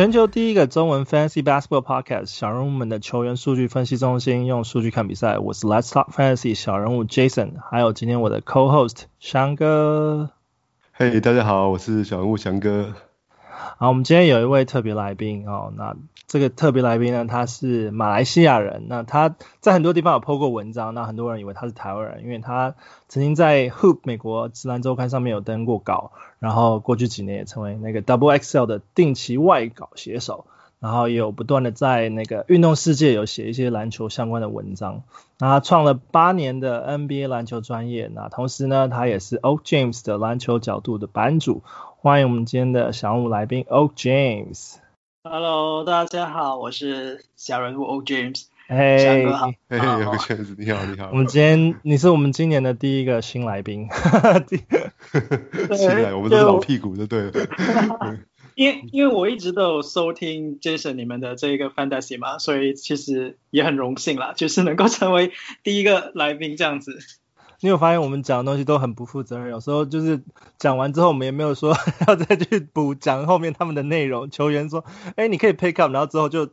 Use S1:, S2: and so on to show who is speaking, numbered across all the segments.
S1: 全球第一个中文 Fantasy Basketball Podcast，小人物们的球员数据分析中心，用数据看比赛。我是 Let's Talk Fantasy 小人物 Jason，还有今天我的 Co-host 翔哥。
S2: 嘿大家好，我是小人物翔哥。
S1: 好，我们今天有一位特别来宾哦，那这个特别来宾呢，他是马来西亚人，那他在很多地方有 po 过文章，那很多人以为他是台湾人，因为他曾经在 Hoop 美国职篮周刊上面有登过稿，然后过去几年也成为那个 Double XL 的定期外稿写手。然后也有不断的在那个运动世界有写一些篮球相关的文章，那他创了八年的 NBA 篮球专业，那同时呢，他也是 Oak James 的篮球角度的版主。欢迎我们今天的小人物来宾 Oak James。
S3: Hello，大家好，我是小人物 Oak James。
S1: 嘿，
S3: 翔哥好。
S2: 嘿，有个圈子，你好，你好。
S1: 我们今天你是我们今年的第一个新来宾。
S2: 新来，我们都是老屁股就对了。
S3: 因为因为我一直都有收听 Jason 你们的这个 Fantasy 嘛，所以其实也很荣幸啦，就是能够成为第一个来宾这样子。
S1: 你有发现我们讲的东西都很不负责任，有时候就是讲完之后，我们也没有说 要再去补讲后面他们的内容。球员说：“哎，你可以 pick up。”然后之后就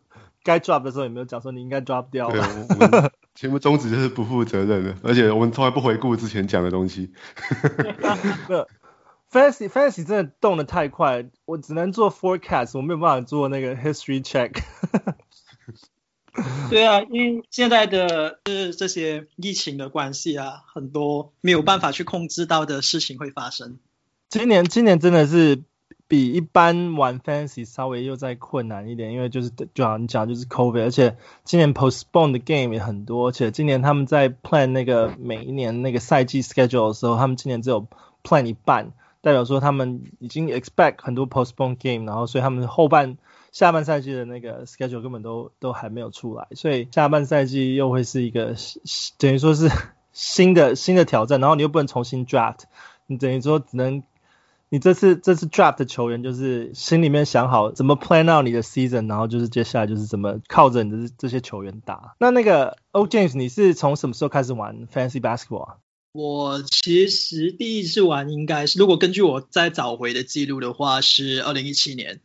S1: 该 drop 的时候也没有讲说你应该 drop 掉。
S2: 对，我们节目宗旨就是不负责任的，而且我们从来不回顾之前讲的东西。
S1: 没有。Fantasy Fantasy 真的动得太快，我只能做 forecast，我没有办法做那个 history check。
S3: 对啊，因为现在的是这些疫情的关系啊，很多没有办法去控制到的事情会发生。
S1: 今年今年真的是比一般玩 Fantasy 稍微又再困难一点，因为就是就好像你讲就是 COVID，而且今年 postpone 的 game 也很多，而且今年他们在 plan 那个每一年那个赛季 schedule 的时候，他们今年只有 plan 一半。代表说他们已经 expect 很多 postpone game，然后所以他们后半下半赛季的那个 schedule 根本都都还没有出来，所以下半赛季又会是一个等于说是 新的新的挑战，然后你又不能重新 draft，你等于说只能你这次这次 draft 的球员就是心里面想好怎么 plan out 你的 season，然后就是接下来就是怎么靠着你的这些球员打。那那个 Oak James，你是从什么时候开始玩 Fantasy Basketball 啊？
S3: 我其实第一次玩应该是，如果根据我再找回的记录的话，是二零一七年。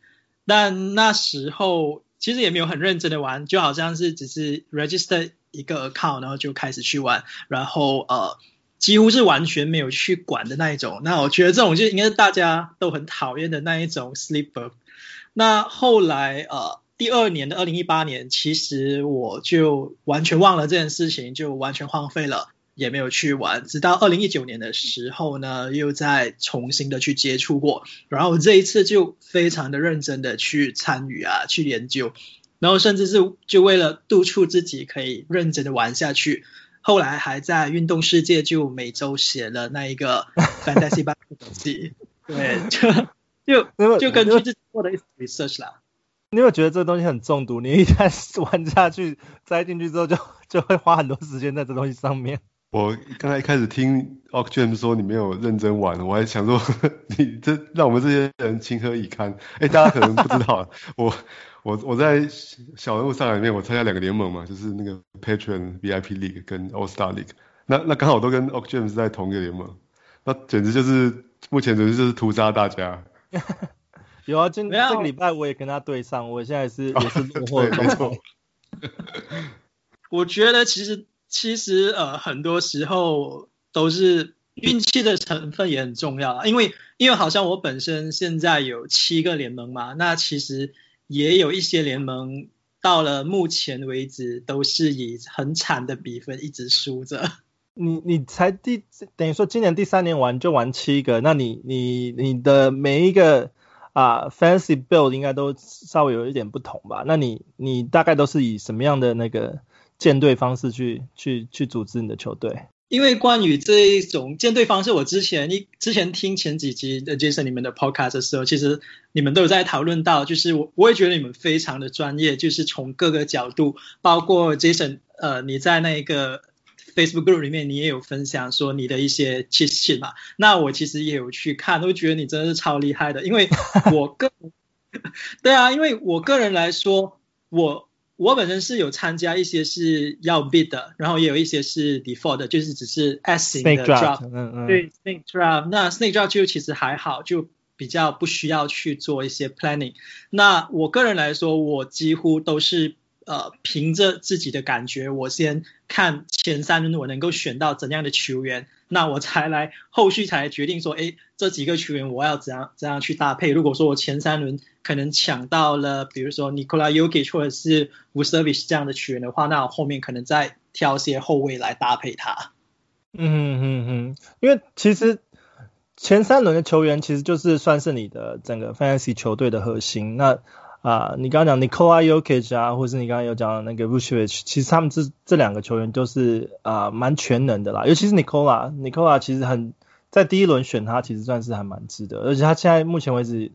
S3: 但那时候其实也没有很认真的玩，就好像是只是 register 一个 account，然后就开始去玩，然后呃几乎是完全没有去管的那一种。那我觉得这种就应该是大家都很讨厌的那一种 sleeper。那后来呃第二年的二零一八年，其实我就完全忘了这件事情，就完全荒废了。也没有去玩，直到二零一九年的时候呢，又再重新的去接触过，然后这一次就非常的认真的去参与啊，去研究，然后甚至是就为了督促自己可以认真的玩下去，后来还在运动世界就每周写了那一个 Fantasy Basketball 对，就 就就根据自己做的 research 啦。
S1: 你有觉得这东西很中毒？你一旦玩下去，栽进去之后就就会花很多时间在这东西上面。
S2: 我刚才一开始听 Oak James 说你没有认真玩，我还想说 你这让我们这些人情何以堪？哎，大家可能不知道，我我我在小人物上来里面，我参加两个联盟嘛，就是那个 Patron VIP League 跟 All Star League，那那刚好都跟 Oak James 在同一个联盟，那简直就是目前简直就是屠杀大家。
S1: 有啊，今这个礼拜我也跟他对上，我现在是也是落后的。
S2: 没错。
S3: 我觉得其实。其实呃，很多时候都是运气的成分也很重要啊，因为因为好像我本身现在有七个联盟嘛，那其实也有一些联盟到了目前为止都是以很惨的比分一直输着。
S1: 你你才第等于说今年第三年玩就玩七个，那你你你的每一个啊 fancy build 应该都稍微有一点不同吧？那你你大概都是以什么样的那个？舰队方式去去去组织你的球队，
S3: 因为关于这一种建队方式，我之前一之前听前几集的 Jason 你们的 podcast 的时候，其实你们都有在讨论到，就是我我也觉得你们非常的专业，就是从各个角度，包括 Jason，呃，你在那个 Facebook group 里面，你也有分享说你的一些 cheat sheet 嘛，那我其实也有去看，都觉得你真的是超厉害的，因为我个 对啊，因为我个人来说，我。我本身是有参加一些是要 bid 的，然后也有一些是 default 的，就是只是 S 型的 drop，
S1: 嗯嗯，
S3: 对 snake drop，那 snake drop 就其实还好，就比较不需要去做一些 planning。那我个人来说，我几乎都是呃凭着自己的感觉，我先看前三轮我能够选到怎样的球员，那我才来后续才决定说，哎，这几个球员我要怎样怎样去搭配。如果说我前三轮可能抢到了，比如说 Nikola y o k i 或者是 Vucevic 这样的球员的话，那我后面可能再挑些后卫来搭配他。
S1: 嗯嗯嗯，因为其实。前三轮的球员其实就是算是你的整个 fantasy 球队的核心。那啊、你刚刚讲 Nikola Jokic 啊，或是你刚刚有讲那个 Vucevic，其实他们这这两个球员都是啊蛮全能的啦。尤其是 Nikola，Nikola 其实很在第一轮选他，其实算是还蛮值得。而且他现在目前为止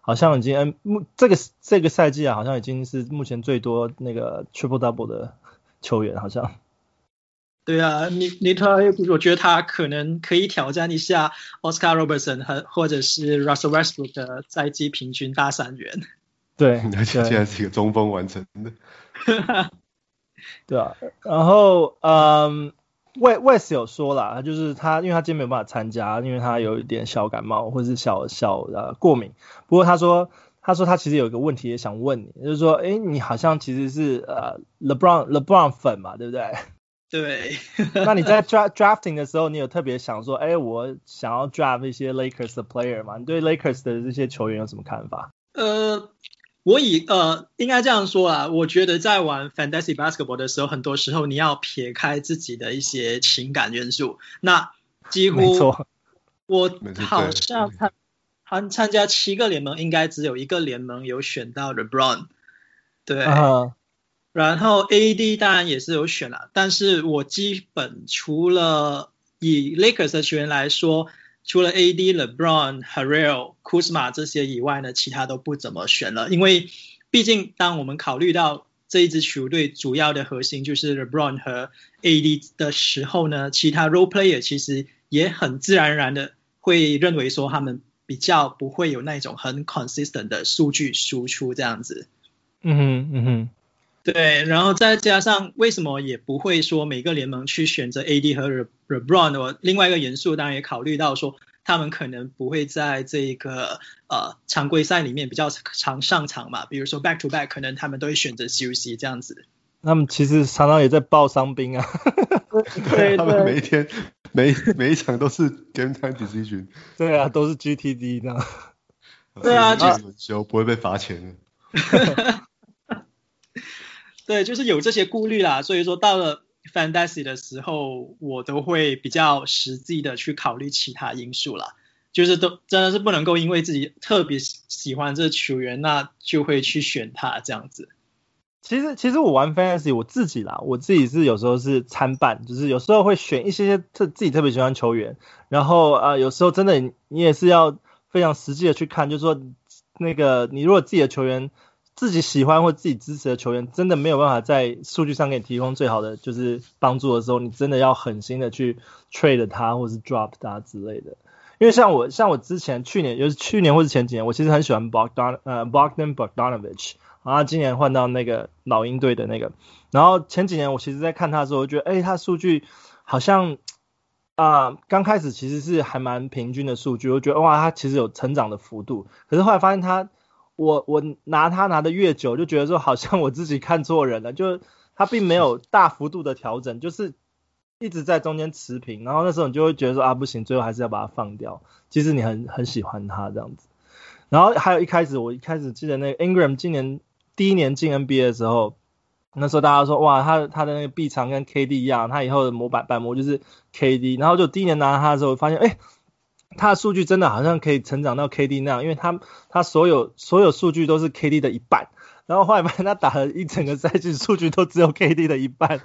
S1: 好像已经嗯目这个这个赛季啊，好像已经是目前最多那个 triple double 的球员，好像。
S3: 对啊，你你他，我觉得他可能可以挑战一下 Oscar Robertson 和或者是 Russell Westbrook 的赛季平均大三元。
S1: 对，
S2: 而且现在是一个中锋完成的。
S1: 对啊，然后嗯，West 有说了，就是他因为他今天没有办法参加，因为他有一点小感冒或者是小小呃过敏。不过他说他说他其实有一个问题也想问你，就是说，哎，你好像其实是呃 LeBron LeBron 粉嘛，对不对？
S3: 对，
S1: 那你在 draft drafting 的时候，你有特别想说，哎，我想要 draft 一些 Lakers 的 player 吗？你对 Lakers 的这些球员有什么看法？
S3: 呃，我以呃，应该这样说啊，我觉得在玩 Fantasy Basketball 的时候，很多时候你要撇开自己的一些情感元素。那几乎，我好像参参参加七个联盟，应该只有一个联盟有选到 LeBron。对。Uh-huh. 然后 AD 当然也是有选了，但是我基本除了以 Lakers 的球员来说，除了 AD、LeBron、Harrell、Kuzma 这些以外呢，其他都不怎么选了。因为毕竟当我们考虑到这一支球队主要的核心就是 LeBron 和 AD 的时候呢，其他 Role Player 其实也很自然而然的会认为说他们比较不会有那种很 consistent 的数据输出这样子。
S1: 嗯哼，嗯哼。
S3: 对，然后再加上为什么也不会说每个联盟去选择 AD 和 LeBron 的另外一个元素当然也考虑到说他们可能不会在这个呃常规赛里面比较常上场嘛，比如说 back to back 可能他们都会选择休息这样子。
S1: 他们其实常常也在报伤兵啊。
S3: 对，
S2: 他们每一天每每一场都是 game time decision。
S1: 对啊，都是 GTD 这样。
S3: 对啊，就
S2: 就不会被罚钱。
S3: 对，就是有这些顾虑啦，所以说到了 Fantasy 的时候，我都会比较实际的去考虑其他因素啦，就是都真的是不能够因为自己特别喜欢这球员，那就会去选他这样子。
S1: 其实其实我玩 Fantasy 我自己啦，我自己是有时候是参半，就是有时候会选一些些特自己特别喜欢球员，然后啊、呃、有时候真的你也是要非常实际的去看，就是说那个你如果自己的球员。自己喜欢或自己支持的球员，真的没有办法在数据上给你提供最好的就是帮助的时候，你真的要狠心的去 trade 他或是 drop 他之类的。因为像我像我之前去年，就是去年或是前几年，我其实很喜欢 Bogdan 呃 Bogdan Bogdanovich，然后今年换到那个老鹰队的那个，然后前几年我其实在看他的时候，我觉得哎、他数据好像啊刚、开始其实是还蛮平均的数据，我觉得哇，他其实有成长的幅度，可是后来发现他。我我拿他拿的越久，就觉得说好像我自己看错人了，就他并没有大幅度的调整，就是一直在中间持平，然后那时候你就会觉得说啊不行，最后还是要把它放掉。其实你很很喜欢他这样子，然后还有一开始我一开始记得那个 Ingram 今年第一年进 NBA 的时候，那时候大家说哇他他的那个臂长跟 KD 一样，他以后的模板板模就是 KD，然后就第一年拿他的时候发现哎。他的数据真的好像可以成长到 KD 那样，因为他他所有所有数据都是 KD 的一半，然后后来发现他打了一整个赛季，数据都只有 KD 的一半，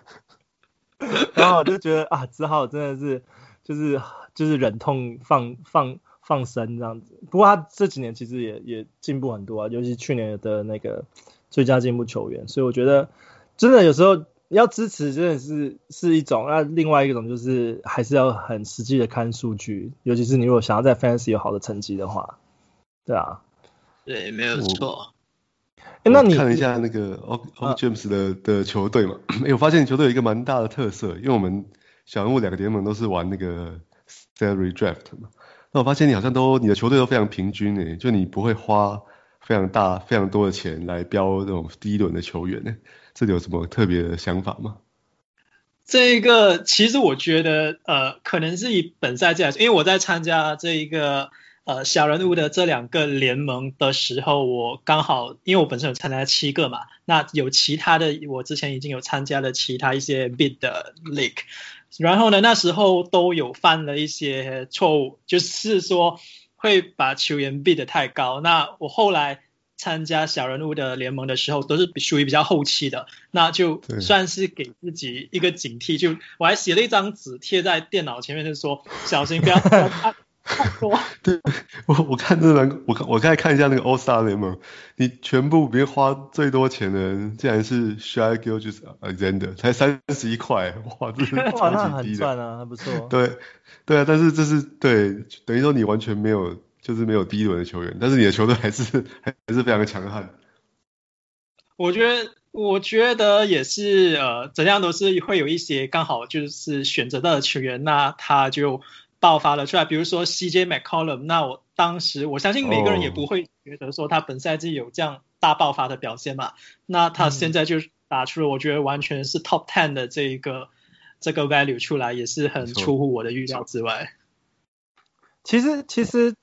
S1: 然后我就觉得啊，只好真的是就是就是忍痛放放放生这样子。不过他这几年其实也也进步很多啊，尤其去年的那个最佳进步球员，所以我觉得真的有时候。要支持真的是是一种，那另外一种就是还是要很实际的看数据，尤其是你如果想要在 Fantasy 有好的成绩的话，对啊，
S3: 对，没有错。
S1: 哎、那你
S2: 看了一下那个 Og James 的、啊、的球队嘛？哎、欸，我发现球队有一个蛮大的特色，因为我们小人物两个联盟都是玩那个 Salary Draft 嘛，那我发现你好像都你的球队都非常平均诶，就你不会花非常大非常多的钱来标那种第一轮的球员诶，这有什么特别的想法吗？
S3: 这个其实我觉得呃，可能是以本赛季来说，因为我在参加这一个。呃，小人物的这两个联盟的时候，我刚好因为我本身有参加七个嘛，那有其他的，我之前已经有参加了其他一些 bid 的 league，然后呢，那时候都有犯了一些错误，就是说会把球员 bid 得太高。那我后来参加小人物的联盟的时候，都是属于比较后期的，那就算是给自己一个警惕，就我还写了一张纸贴在电脑前面，就是说小心不要。
S2: 对，我我看这个，我我刚才看一下那个 All Star 联盟，你全部别花最多钱的人，竟然是 Shai Gilgeous-Alexander，才三十一块，哇，这是 超级低的，
S1: 啊，还不错。
S2: 对，对啊，但是这是对，等于说你完全没有，就是没有第一轮的球员，但是你的球队还是还是非常的强悍。
S3: 我觉得，我觉得也是，呃，怎样都是会有一些刚好就是选择到的球员，那他就。爆发了出来，比如说 CJ McCollum，那我当时我相信每个人也不会觉得说他本赛季有这样大爆发的表现嘛，那他现在就打出了我觉得完全是 Top Ten 的这一个这个 value 出来，也是很出乎我的预料之外。
S1: 其实其实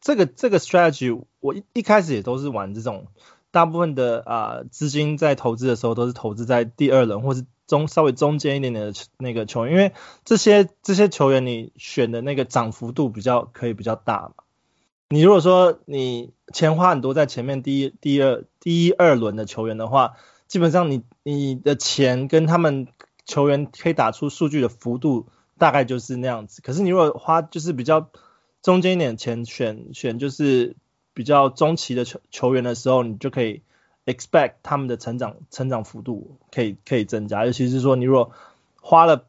S1: 这个这个 strategy 我一一开始也都是玩这种，大部分的啊资金在投资的时候都是投资在第二轮或是。中稍微中间一点点的那个球员，因为这些这些球员你选的那个涨幅度比较可以比较大嘛。你如果说你钱花很多在前面第一、第二、第一二轮的球员的话，基本上你你的钱跟他们球员可以打出数据的幅度大概就是那样子。可是你如果花就是比较中间一点钱选选就是比较中期的球球员的时候，你就可以。expect 他们的成长成长幅度可以可以增加，尤其是说你如果花了，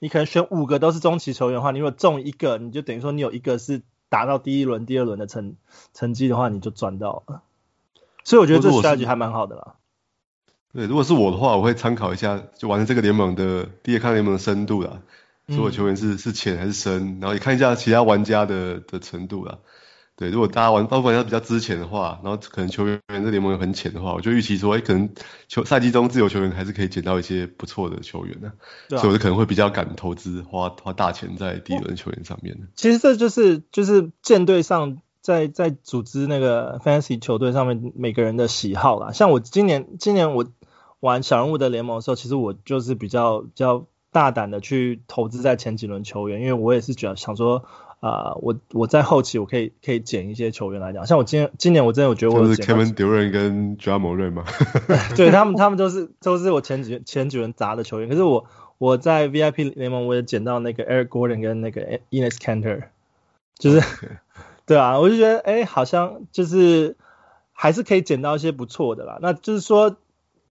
S1: 你可能选五个都是中期球员的话，你如果中一个，你就等于说你有一个是达到第一轮、第二轮的成成绩的话，你就赚到了。所以我觉得这 strategy 还蛮好的啦。
S2: 对，如果是我的话，我会参考一下，就玩这个联盟的第二看联盟的深度啦，所有球员是是浅还是深，然后也看一下其他玩家的的程度啦。对，如果大家玩，包括玩家比较之前的话，然后可能球员这联盟又很浅的话，我就预期说，哎，可能球赛季中自由球员还是可以捡到一些不错的球员的，啊，所以我就可能会比较敢投资，花花大钱在第一轮球员上面。
S1: 其实这就是就是舰队上在在组织那个 fantasy 球队上面每个人的喜好啦。像我今年今年我玩小人物的联盟的时候，其实我就是比较比较大胆的去投资在前几轮球员，因为我也是觉得想说。啊、呃，我我在后期我可以可以捡一些球员来讲，像我今今年我真的我觉得我
S2: 是 Kevin Durant 跟 Morant 吗？
S1: 对他们他们都是都是我前几前几轮砸的球员，可是我我在 VIP 联盟我也捡到那个 Eric Gordon 跟那个 Enes Kanter，就是、okay. 对啊，我就觉得哎、欸，好像就是还是可以捡到一些不错的啦。那就是说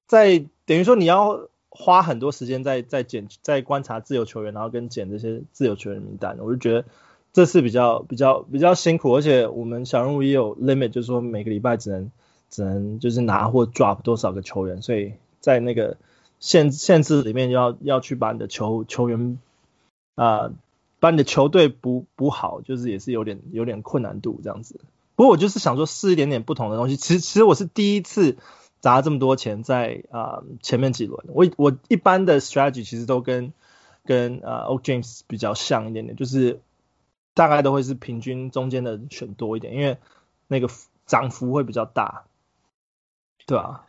S1: 在等于说你要花很多时间在在捡在观察自由球员，然后跟捡这些自由球员名单，我就觉得。这是比较比较比较辛苦，而且我们小人物也有 limit，就是说每个礼拜只能只能就是拿或 drop 多少个球员，所以在那个限限制里面要要去把你的球球员啊、把你的球队补补好，就是也是有点有点困难度这样子。不过我就是想说试一点点不同的东西，其实其实我是第一次砸这么多钱在啊、呃、前面几轮，我我一般的 strategy 其实都跟跟啊、呃、Oak James 比较像一点点，就是。大概都会是平均中间的选多一点，因为那个涨幅会比较大，对啊，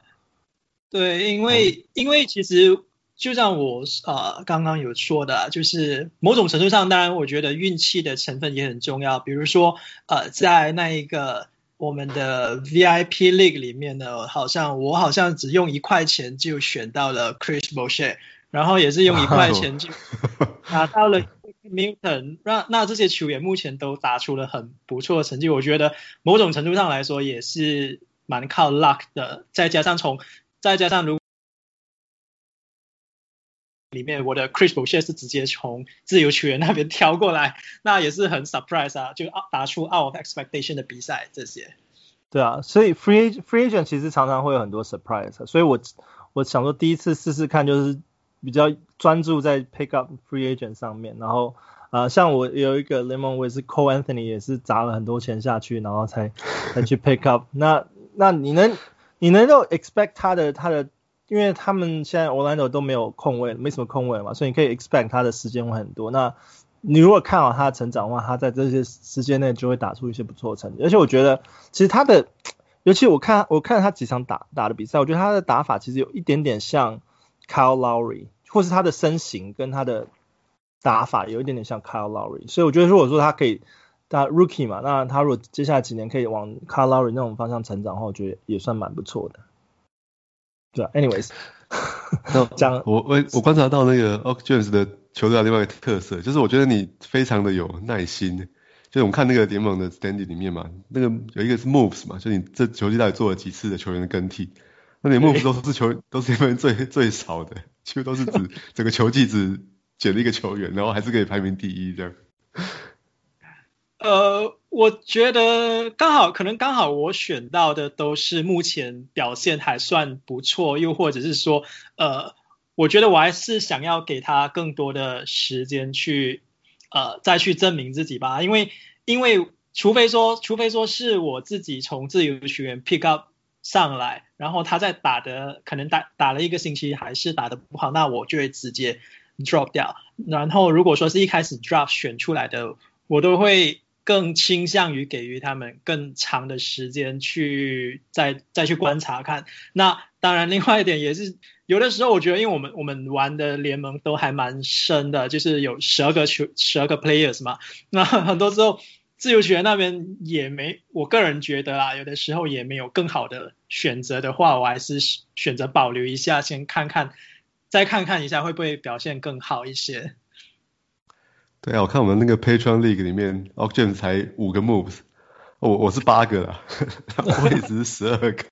S3: 对，因为、嗯、因为其实就像我啊、呃、刚刚有说的，就是某种程度上，当然我觉得运气的成分也很重要。比如说呃，在那一个我们的 VIP League 里面呢，好像我好像只用一块钱就选到了 Chris Boucher，然后也是用一块钱就 拿到了。Milton，那那这些球员目前都打出了很不错的成绩，我觉得某种程度上来说也是蛮靠 luck 的，再加上从再加上如里面我的 Chris b o u c h e 是直接从自由球员那边挑过来，那也是很 surprise 啊，就打出 out of expectation 的比赛这些。
S1: 对啊，所以 free free agent 其实常常会有很多 surprise，所以我我想说第一次试试看就是。比较专注在 pick up free agent 上面，然后啊，像我有一个联盟，我也是 Cole Anthony 也是砸了很多钱下去，然后才才去 pick up。那那你能你能够 expect 他的他的，因为他们现在 Orlando 都没有空位，没什么空位嘛，所以你可以 expect 他的时间会很多。那你如果看好他的成长的话，他在这些时间内就会打出一些不错的成绩。而且我觉得，其实他的，尤其我看我看他几场打打的比赛，我觉得他的打法其实有一点点像 Kyle Lowry，或是他的身形跟他的。打法有一点点像 Kyle Lowry，所以我觉得如果说他可以，他 Rookie 嘛，那他如果接下来几年可以往 Kyle Lowry 那种方向成长的话，我觉得也算蛮不错的。对，anyways，
S2: 那讲我我我观察到那个 Og James 的球队的另外一个特色，就是我觉得你非常的有耐心。就是我们看那个联盟的 Standing 里面嘛，那个有一个是 Moves 嘛，就你这球季到底做了几次的球员的更替，那你 Moves 都是球都是联盟最最少的，几乎都是指整个球季只。减了一个球员，然后还是可以排名第一这样。
S3: 呃，我觉得刚好，可能刚好我选到的都是目前表现还算不错，又或者是说，呃，我觉得我还是想要给他更多的时间去，呃，再去证明自己吧。因为，因为除非说，除非说是我自己从自由球员 pick up 上来，然后他在打的可能打打了一个星期还是打的不好，那我就会直接。drop 掉，然后如果说是一开始 drop 选出来的，我都会更倾向于给予他们更长的时间去再再去观察看。那当然，另外一点也是有的时候，我觉得因为我们我们玩的联盟都还蛮深的，就是有十二个球十二个 players 嘛。那很多时候自由球员那边也没，我个人觉得啊，有的时候也没有更好的选择的话，我还是选择保留一下，先看看。再看看一下会不会表现更好一些？
S2: 对啊，我看我们那个 Patron League 里面 o c j a m e s 才五个 moves，我我是八个啦，我也只是十二个，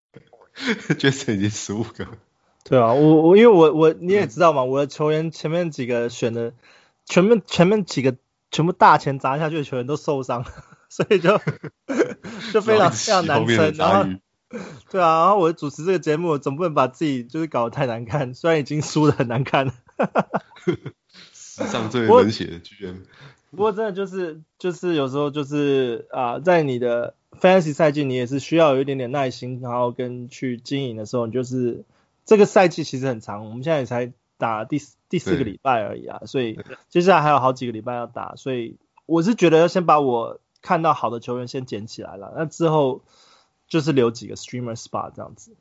S2: Jason 已经十五个。
S1: 对啊，我我因为我我你也知道嘛，我的球员前面几个选的，前面前面几个全部大钱砸下去的球员都受伤，所以就就非常非常难撑，然后。对啊，然后我主持这个节目，总不能把自己就是搞得太难看，虽然已经输的很难看了。
S2: 史 上最冷血的 GM。
S1: 不过真的就是就是有时候就是啊，在你的 Fantasy 赛季，你也是需要有一点点耐心，然后跟去经营的时候，你就是这个赛季其实很长，我们现在也才打第第四个礼拜而已啊，所以接下来还有好几个礼拜要打，所以我是觉得要先把我看到好的球员先捡起来了，那之后。就是留几个 streamer spot 这样子，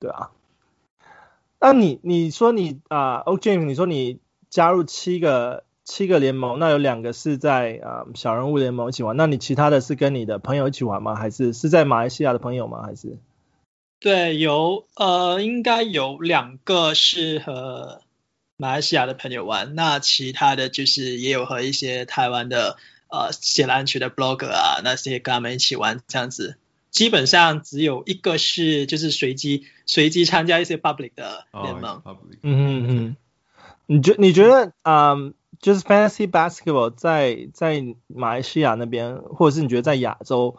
S1: 对啊。那你你说你啊，Og James，你说你加入七个七个联盟，那有两个是在啊小人物联盟一起玩，那你其他的是跟你的朋友一起玩吗？还是是在马来西亚的朋友吗？还是？
S3: 对，有呃，应该有两个是和马来西亚的朋友玩，那其他的就是也有和一些台湾的呃写篮球的 blogger 啊那些跟他们一起玩这样子。基本上只有一个是，就是随机随机参加一些 public 的联盟。
S2: Oh,
S1: 嗯嗯嗯。你觉你觉得，嗯，就是 fantasy basketball 在在马来西亚那边，或者是你觉得在亚洲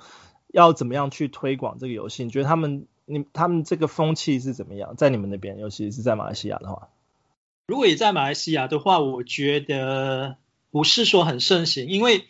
S1: 要怎么样去推广这个游戏？你觉得他们你他们这个风气是怎么样？在你们那边，尤其是在马来西亚的话，
S3: 如果也在马来西亚的话，我觉得不是说很盛行，因为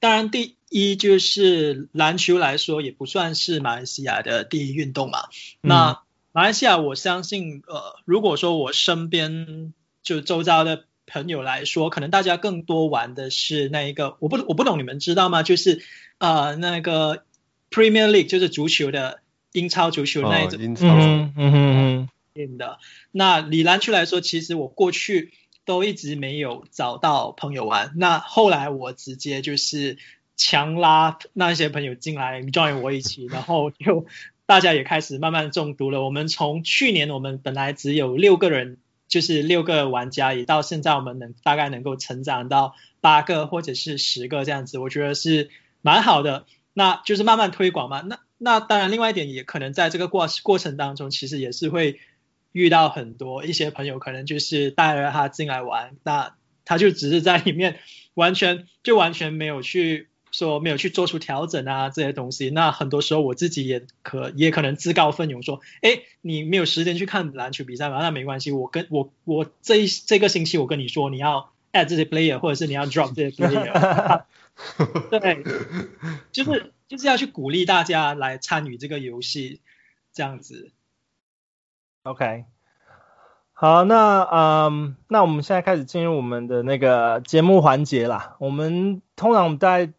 S3: 当然第。一就是篮球来说，也不算是马来西亚的第一运动嘛。嗯、那马来西亚，我相信，呃，如果说我身边就周遭的朋友来说，可能大家更多玩的是那一个，我不我不懂你们知道吗？就是呃那个 Premier League，就是足球的英超足球那一种。
S2: 哦、英超。
S1: 嗯嗯
S3: 嗯。的。那李篮球来说，其实我过去都一直没有找到朋友玩。那后来我直接就是。强拉那些朋友进来 join 我一起，然后就大家也开始慢慢中毒了。我们从去年我们本来只有六个人，就是六个玩家，也到现在我们能大概能够成长到八个或者是十个这样子，我觉得是蛮好的。那就是慢慢推广嘛。那那当然，另外一点也可能在这个过过程当中，其实也是会遇到很多一些朋友，可能就是带了他进来玩，那他就只是在里面完全就完全没有去。说没有去做出调整啊，这些东西，那很多时候我自己也可也可能自告奋勇说，哎，你没有时间去看篮球比赛嘛？那没关系，我跟我我这一这个星期我跟你说，你要 add 这些 player，或者是你要 drop 这些 player。对，就是就是要去鼓励大家来参与这个游戏，这样子。
S1: OK，好，那嗯，那我们现在开始进入我们的那个节目环节啦。我们通常我们大概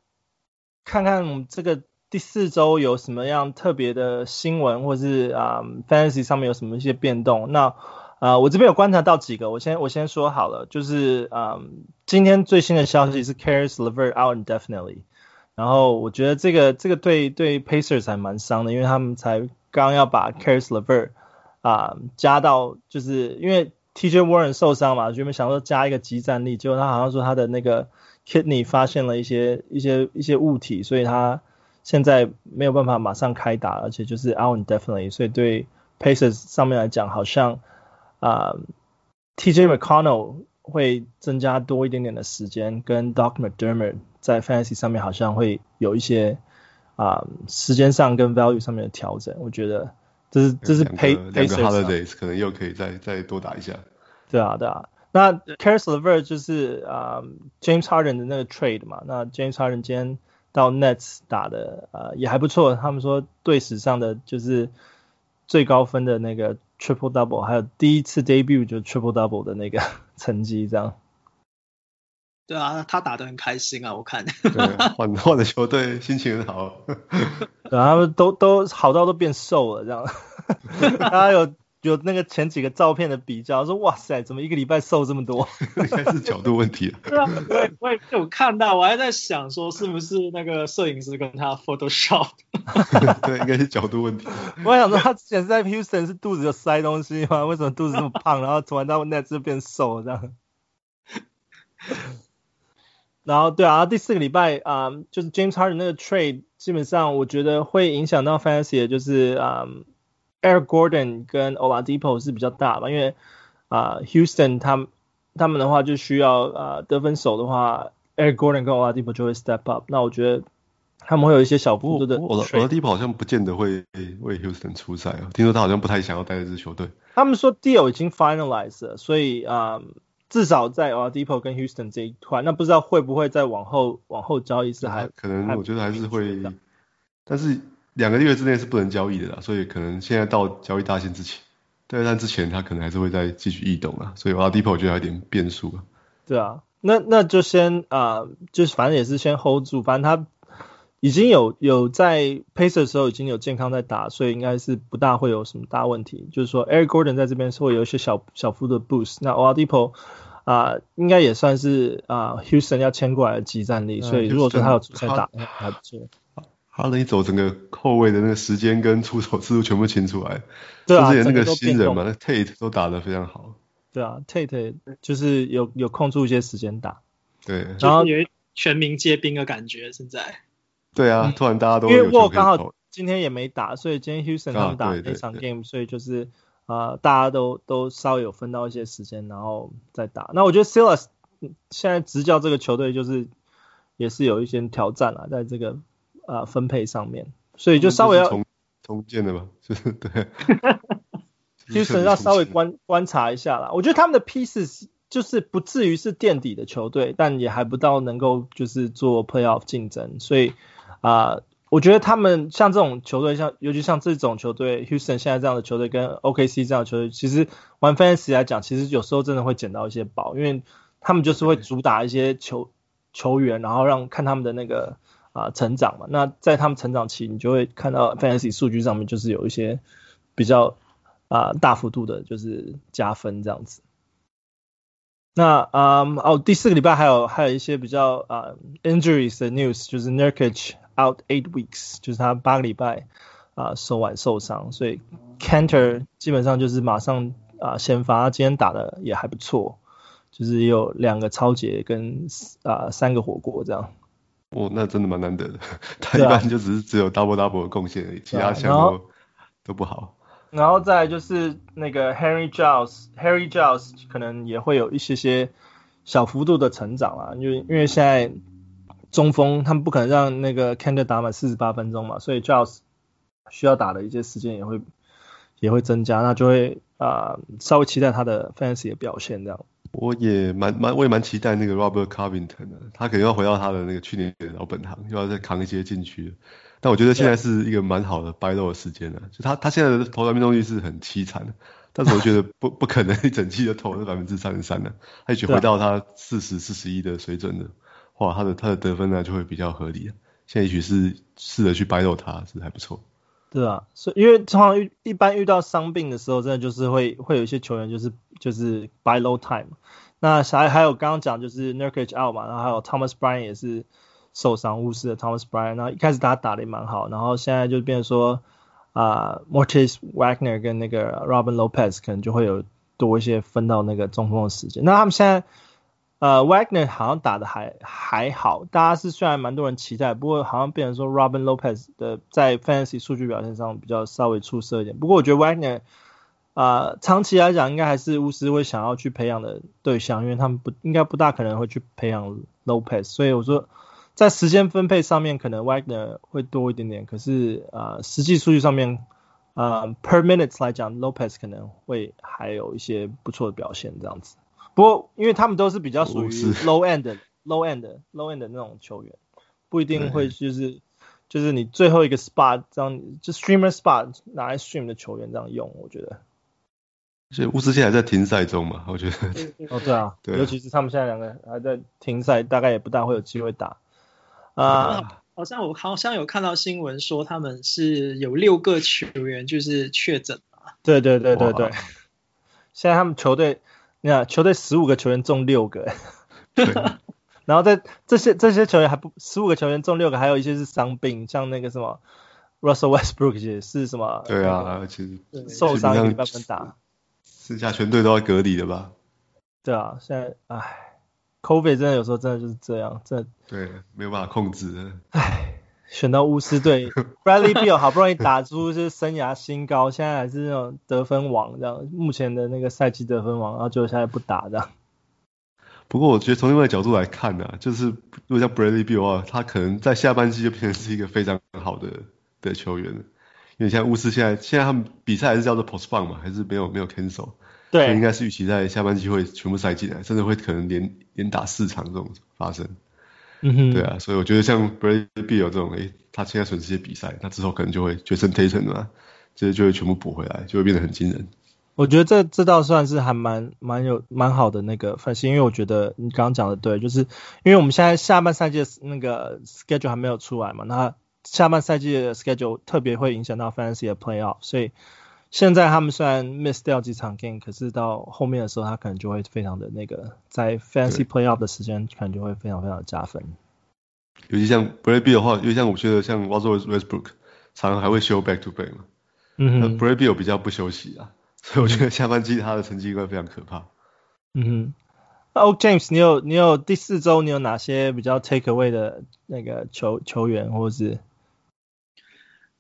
S1: 看看这个第四周有什么样特别的新闻，或是啊、Fantasy 上面有什么一些变动。那啊、我这边有观察到几个，我先我先说好了，就是嗯，今天最新的消息是 Caris LeVert out indefinitely，然后我觉得这个这个对对 Pacers 还蛮伤的，因为他们才刚要把 Caris LeVert 啊、加到，就是因为 TJ Warren 受伤嘛，原本想说加一个即战力，结果他好像说他的那个 kidney 发现了一些一些一些物体，所以他现在没有办法马上开打，而且就是 out indefinitely，所以对 Pacers 上面来讲好像。啊、uh,，TJ McConnell 会增加多一点点的时间，跟 Doc McDermott 在 Fantasy 上面好像会有一些啊、uh, 时间上跟 Value 上面的调整。我觉得这是这是 Pay
S2: 两个 Holidays 可能又可以再再多打一下。
S1: 对啊，对啊。那 Caris LeVert 就是啊、uh, James Harden 的那个 Trade 嘛。那 James Harden 今天到 Nets 打的呃、uh, 也还不错。他们说队史上的就是最高分的那个。Triple double，还有第一次 debut 就 triple double 的那个 成绩，这样。
S3: 对啊，他打得很开心啊，我看。
S2: 对，换换的球队心情很好。
S1: 然后他们都都好到都变瘦了，这样。他有。有那个前几个照片的比较，说哇塞，怎么一个礼拜瘦这么多？
S2: 应该是角度问题了。
S3: 对啊，我也我也有看到，我还在想说是不是那个摄影师跟他 Photoshop。
S2: 对，应该是角度问题。
S1: 我还想说他之前在 Houston 是肚子有塞东西吗？为什么肚子这么胖？然后突然到 Nets 就变瘦了这样。然后对啊，第四个礼拜啊、呃，就是 James Harden 那个 trade，基本上我觉得会影响到 Fantasy 的就是啊。呃 Eric Gordon 跟 Oladipo 是比较大吧，因为啊、呃、Houston 他们他们的话就需要啊、呃、得分手的话，Eric Gordon 跟 Oladipo 就会 step up。那我觉得他们会有一些小幅度的。
S2: Oladipo 好像不见得会为 Houston 出赛啊，听说他好像不太想要待在这支球队。
S1: 他们说 deal 已经 finalized 了，所以啊、呃、至少在 Oladipo 跟 Houston 这一块，那不知道会不会再往后往后交易是还
S2: 可能，我觉得还是会，但是。两个月之内是不能交易的啦，所以可能现在到交易大限之前，对，但之前他可能还是会再继续异动啊，所以 Oladipo 我觉得有点变数啊。
S1: 对啊，那那就先啊、呃，就是反正也是先 hold 住，反正他已经有有在 Pacers 的时候已经有健康在打，所以应该是不大会有什么大问题。就是说 Eric Gordon 在这边是会有一些小小幅的 boost，那 Oladipo 啊、呃、应该也算是啊、呃、Houston 要签过来的集战力，所以如果说他有在打，还不错。
S2: 哈登一走，整个后卫的那个时间跟出手次数全部清出来。
S1: 对啊，
S2: 之前那个新人嘛，那 Tate 都打得非常好。
S1: 对啊，Tate 就是有有空出一些时间打。
S2: 对，
S3: 然后有全民皆兵的感觉现在。
S2: 对啊，突然大家都
S1: 因为我刚好今天也没打，所以今天 Houston 他们打那场 game，所以就是啊、呃，大家都都稍微有分到一些时间，然后再打。那我觉得 Silas 现在执教这个球队就是也是有一些挑战啊，在这个。啊、呃，分配上面，所以就稍微要
S2: 重重建的吧，就是 对，
S1: 就是要稍微观观察一下啦。我觉得他们的 pieces 就是不至于是垫底的球队，但也还不到能够就是做 playoff 竞争。所以啊、呃，我觉得他们像这种球队，像尤其像这种球队，Houston 现在这样的球队跟 OKC 这样的球队，其实玩 fantasy 来讲，其实有时候真的会捡到一些宝，因为他们就是会主打一些球球员，然后让看他们的那个。啊，成长嘛，那在他们成长期，你就会看到 fantasy 数据上面就是有一些比较啊大幅度的，就是加分这样子。那啊哦，第四个礼拜还有还有一些比较啊 injuries 的 news，就是 Nurkic out eight weeks，就是他八个礼拜啊手腕受伤，所以 canter 基本上就是马上啊先发，今天打的也还不错，就是有两个抄截跟啊三个火锅这样。
S2: 哦，那真的蛮难得的。他一般就只是只有 double double 的贡献而已，其他项目都不好。
S1: 然后再就是那个 Harry Giles，Harry Giles 可能也会有一些些小幅度的成长啊，因为因为现在中锋他们不可能让那个 Kanter 打满四十八分钟嘛，所以 Giles 需要打的一些时间也会也会增加，那就会啊、呃、稍微期待他的 fantasy 的表现这样。
S2: 我也蛮蛮我也蛮期待那个 Robert Covington 的，他可能要回到他的那个去年的老本行，又要再扛一些禁区。但我觉得现在是一个蛮好的 buy low 的时间了，就他他现在的投篮命中率是很凄惨的，但是我觉得不 不可能一整季都投了百分之三十三的，他也许回到他四十四十一的水准的话，他的他的得分呢就会比较合理。现在也许是试着去 buy low 他是还不错。
S1: 对啊，所以因为通常遇一般遇到伤病的时候，真的就是会会有一些球员就是就是 by low time。那还还有刚刚讲就是 Nurkic out 嘛，然后还有 Thomas Bryan 也是受伤，巫师的 Thomas Bryan 然后一开始他打的也蛮好，然后现在就变成说啊、呃、Mortis Wagner 跟那个 Robin Lopez 可能就会有多一些分到那个中锋的时间。那他们现在。呃，Wagner 好像打得还还好，大家是虽然蛮多人期待，不过好像变成说 Robin Lopez 的在 Fantasy 数据表现上比较稍微出色一点。不过我觉得 Wagner 啊、长期来讲应该还是巫师会想要去培养的对象，因为他们不应该不大可能会去培养 Lopez，所以我说在时间分配上面可能 Wagner 会多一点点，可是啊、呃，实际数据上面啊、per minutes 来讲，Lopez 可能会还有一些不错的表现这样子。不过，因为他们都是比较属于 low end、low end、low end 的那种球员，不一定会就是就是你最后一个 spot 这样就 streamer spot 拿来 stream 的球员这样用，我觉得。
S2: 所以巫师现在还在停赛中嘛？我觉得。
S1: 哦，对啊，对，尤其是他们现在两个还在停赛，大概也不大会有机会打。啊、uh，
S3: 好像我好像有看到新闻说他们是有六个球员就是确诊。
S1: 对对对对对。现在他们球队。你看，球队十五个球员中六个，对，然后在这些这些球员还不十五个球员中六个，还有一些是伤病，像那个什么 Russell Westbrook 也是什么？
S2: 对啊，其实
S1: 受伤也没办法打，
S2: 剩下全队都要隔离的吧？
S1: 对啊，现在唉，COVID 真的有时候真的就是这样，真的
S2: 对，没有办法控制，
S1: 唉。选到巫师队，Bradley Beal 好不容易打出就是生涯新高，现在还是那种得分王这样，目前的那个赛季得分王，然后就现在不打这样。
S2: 不过我觉得从另外一个角度来看呢、啊，就是如果像 Bradley Beal 的话，他可能在下半季就变成是一个非常好的的球员了，因为像巫师现在现在他们比赛还是叫做 postpone 嘛，还是没有没有 cancel，对，应该是预期在下半季会全部塞进来，甚至会可能连连打四场这种发生。嗯哼，对啊，所以我觉得像 Bradley Beal 这种，诶、欸，他现在损失些比赛，他之后可能就会 Jayson Tatum 嘛，这些就会全部补回来，就会变得很惊人。
S1: 我觉得这这倒算是还蛮蛮有蛮好的那个分析，因为我觉得你刚刚讲的对，就是因为我们现在下半赛季的那个 schedule 还没有出来嘛，那下半赛季的 schedule 特别会影响到 Fantasy 的 Playoff，所以。现在他们虽然 miss 掉几场 game，可是到后面的时候，他可能就会非常的那个，在 fantasy playoff 的时间，可能就会非常非常的加分。
S2: 尤其像 Bradley 的话，尤其像我觉得像 Russell Westbrook，常常还会休 back to back 嘛。嗯哼。Bradley 比较不休息啊，所以我觉得下半季他的成绩会非常可怕。
S1: 嗯哼。那 O James，你有你有第四周你有哪些比较 take away 的那个球球员，或者是？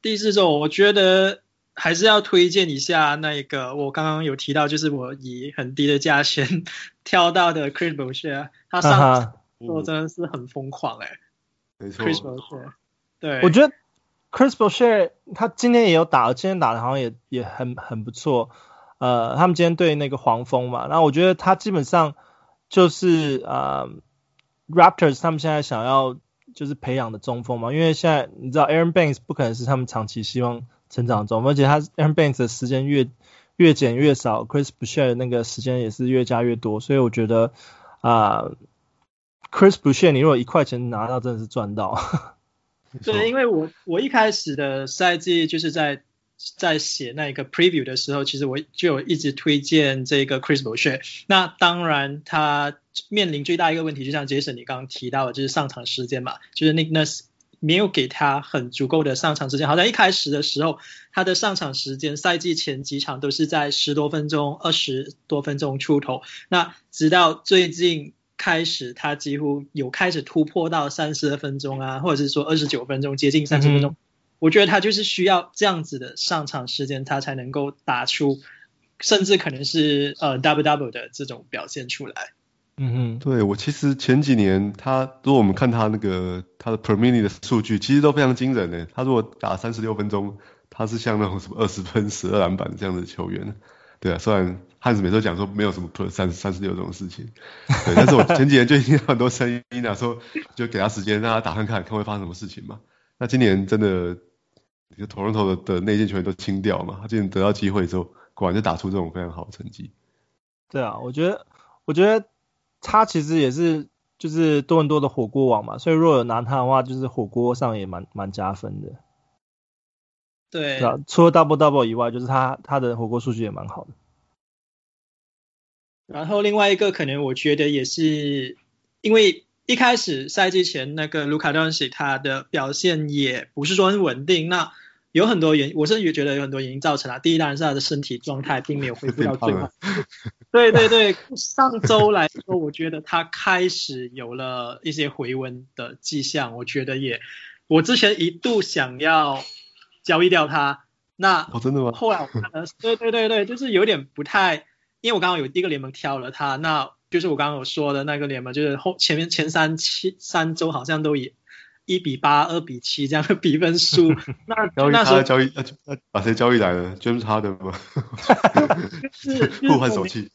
S3: 第四周我觉得。还是要推荐一下那个，我刚刚有提到，就是我以很低的价钱 挑到的 Chris Boucher，他上场我真的是很疯狂哎、欸，没错，Chris Boucher，对，
S1: 我觉得 Chris Boucher 他今天也有打，今天打的好像也也很很不错，呃，他们今天对那个黄蜂嘛，然后我觉得他基本上就是呃 Raptors 他们现在想要就是培养的中锋嘛，因为现在你知道 Aaron Banks 不可能是他们长期希望。成长中，而且他 Aaron Banks 的时间越越减越少，Chris Boucher 的那个时间也是越加越多，所以我觉得啊、，Chris Boucher 你如果一块钱拿到，真的是赚到。
S3: 对，因为我我一开始的赛季就是在在写那一个 preview 的时候，其实我就有一直推荐这个 Chris Boucher。那当然，他面临最大一个问题，就像 Jason 你刚刚提到的，就是上场时间嘛，就是 Nicknas。没有给他很足够的上场时间，好像一开始的时候，他的上场时间赛季前几场都是在十多分钟、二十多分钟出头。那直到最近开始，他几乎有开始突破到三十分钟啊，或者是说二十九分钟，接近三十分钟。我觉得他就是需要这样子的上场时间，他才能够打出，甚至可能是呃 double double 的这种表现出来。
S2: 嗯哼，对，我其实前几年他，如果我们看他那个他的 per minute 的数据，其实都非常惊人诶。他如果打三十六分钟，他是像那种什么二十分、十二篮板这样的球员。对啊，虽然汉斯每次都讲说没有什么 per 三三十六这种事情，对，但是我前几年就听到很多声音啊，说就给他时间让他打看看，看会发生什么事情嘛。那今年真的，就 Toronto 的的内线球员都清掉嘛，他今年得到机会之后，果然就打出这种非常好的成绩。
S1: 对啊，我觉得，我觉得他其实也是就是多伦多的火锅王嘛，所以如果有拿他的话，就是火锅上也蛮蛮加分的。
S3: 对，
S1: 对啊，除了 double double 以外，就是他他的火锅数据也蛮好的。
S3: 然后另外一个可能我觉得也是因为一开始赛季前那个卢卡东西他的表现也不是说很稳定，那有很多原因，我甚至觉得有很多原因造成了。第一当然是他的身体状态并没有恢复到 最好。对对对，上周来说，我觉得他开始有了一些回温的迹象。我觉得也，我之前一度想要。交易掉他，那
S2: 哦真的吗？
S3: 后来我看了，对对对对，就是有点不太，因为我刚刚有一个联盟挑了他，那就是我刚刚有说的那个联盟，就是后前面前三七三周好像都以一比八、二比七这样的比分输。那
S2: 那时候交易，那把谁交易来了？James Harden 吗？
S3: 是
S2: 互换手气。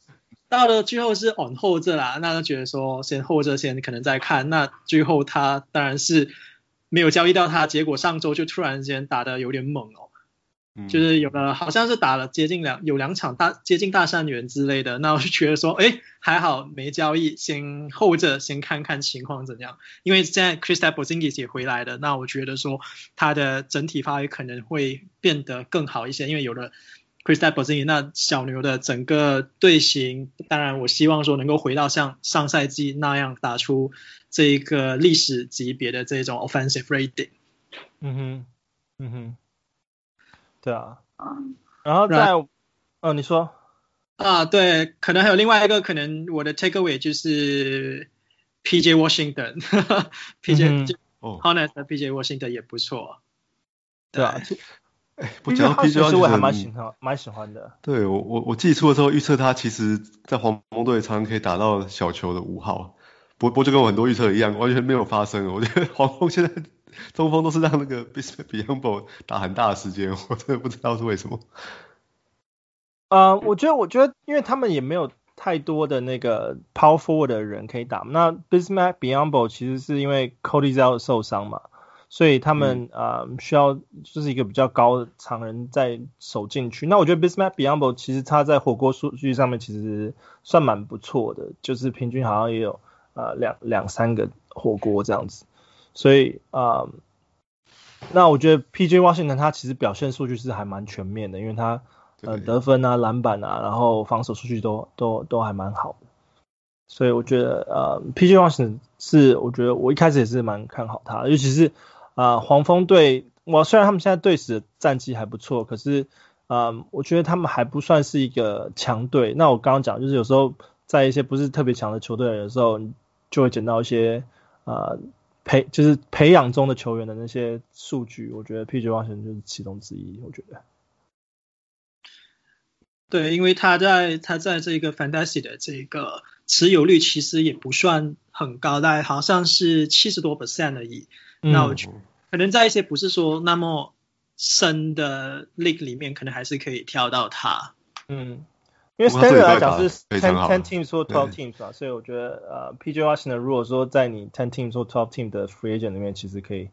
S3: 到了最后是 on hold 这啦，那他觉得说先 hold 着先，可能再看。那最后他当然是。没有交易到他，结果上周就突然间打的有点猛哦，嗯、就是有的好像是打了接近两有两场大接近大三元之类的，那我就觉得说，哎，还好没交易，先 hold 着先看看情况怎样，因为现在 Kristaps Porzingis 也回来了，那我觉得说他的整体发挥可能会变得更好一些，因为有了 Kristaps Porzingis，那小牛的整个队形，当然我希望说能够回到像上赛季那样打出。这一个历史级别的这种 offensive rating，
S1: 嗯哼，嗯哼，对啊，然后再，哦、啊，你说，
S3: 啊，对，可能还有另外一个可能，我的 takeaway 就是 PJ Washington，PJ 哦，Hornets 的 PJ Washington 也不错，
S1: 对啊，
S2: 哎，不讲到 PJ Washington，
S1: 我还蛮喜欢，蛮喜欢的。
S2: 对我，我我季初的时候预测他，其实在黄蜂队常常可以打到小球的五号。不不就跟我很多预测一样，完全没有发生。我觉得黄蜂现在中锋都是让那个 Bismack Biyombo 打很大的时间，我真的不知道是为什么。
S1: 呃，我觉得我觉得，因为他们也没有太多的那个 Power Forward 的人可以打。那 Bismack Biyombo 其实是因为 Cody Zeller 受伤嘛，所以他们啊、嗯呃、需要就是一个比较高的长人在守进去。那我觉得 Bismack Biyombo 其实他在火锅数据上面其实算蛮不错的，就是平均好像也有。啊，两两三个火锅这样子，所以啊、呃，那我觉得 PJ Washington 他其实表现数据是还蛮全面的，因为他呃得分啊、篮板啊，然后防守数据都都都还蛮好的，所以我觉得呃 PJ Washington 是我觉得我一开始也是蛮看好他，尤其是啊、呃、黄蜂队，我虽然他们现在队史的战绩还不错，可是啊、呃、我觉得他们还不算是一个强队。那我刚刚讲就是有时候在一些不是特别强的球队的时候。就会捡到一些啊、呃、培就是培养中的球员的那些数据，我觉得 PJ Washington 就是其中之一。我觉得，
S3: 对，因为他在他在这个 Fantasy 的这个持有率其实也不算很高，大概好像是七十多 percent 而已。嗯、那我觉得可能在一些不是说那么深的 League 里面，可能还是可以挑到他。嗯。
S1: 因为 standard 来讲是 ten ten teams 或 twelve teams 啊，所以我觉得呃 PJ Washington 如果说在你 ten teams 或 twelve team 的 free agent 里面，其实可以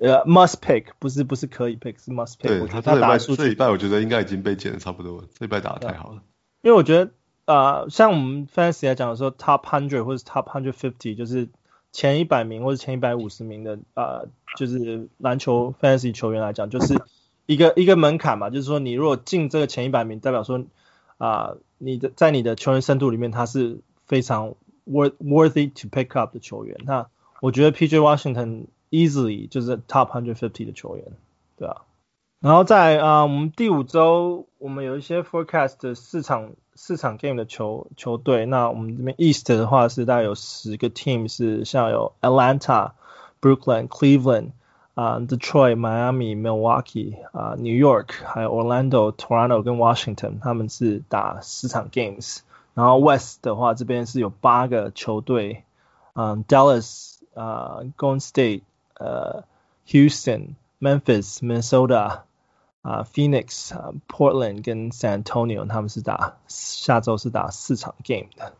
S1: 呃 must pick，不是不是可以 pick，是 must pick。
S2: 对，他这礼拜这礼拜我觉得应该已经被减的差不多了，这礼拜打的太好了。
S1: 因为我觉得呃像我们 fantasy 来讲的时候，top hundred 或者 top hundred fifty 就是前一百名或者前一百五十名的呃就是篮球 fantasy 球员来讲，就是一个一个门槛嘛，就是说你如果进这个前一百名，代表说啊。你的在你的球员深度里面，他是非常 worth worthy to pick up 的球员。那我觉得 PJ Washington easily 就是 top hundred fifty 的球员，对啊。然后在啊、呃，我们第五周我们有一些 forecast 的四场四场 game 的球球队。那我们这边 East 的话是大概有十个 team，是像有 Atlanta、Brooklyn、Cleveland。啊、，Detroit、Miami、Milwaukee 啊、New York，还有 Orlando、Toronto 跟 Washington，他们是打十场 games。然后 West 的话，这边是有八个球队，嗯、，Dallas 啊、Golden State，呃、Houston、Memphis、Minnesota 啊、Phoenix 啊、Portland 跟 San Antonio 他们是打下周是打四场 game 的。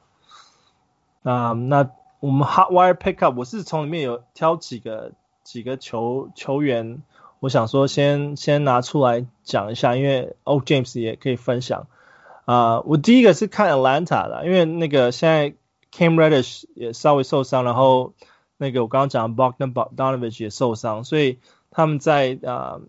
S1: 啊、那我们 Hot Wire Pickup 我是从里面有挑几个几个球球员，我想说先先拿出来讲一下，因为 Old James 也可以分享。啊、我第一个是看 Atlanta 的，因为那个现在 Cam Reddish 也稍微受伤，然后那个我刚刚讲 Bogdan Bogdanovich 也受伤，所以他们在啊、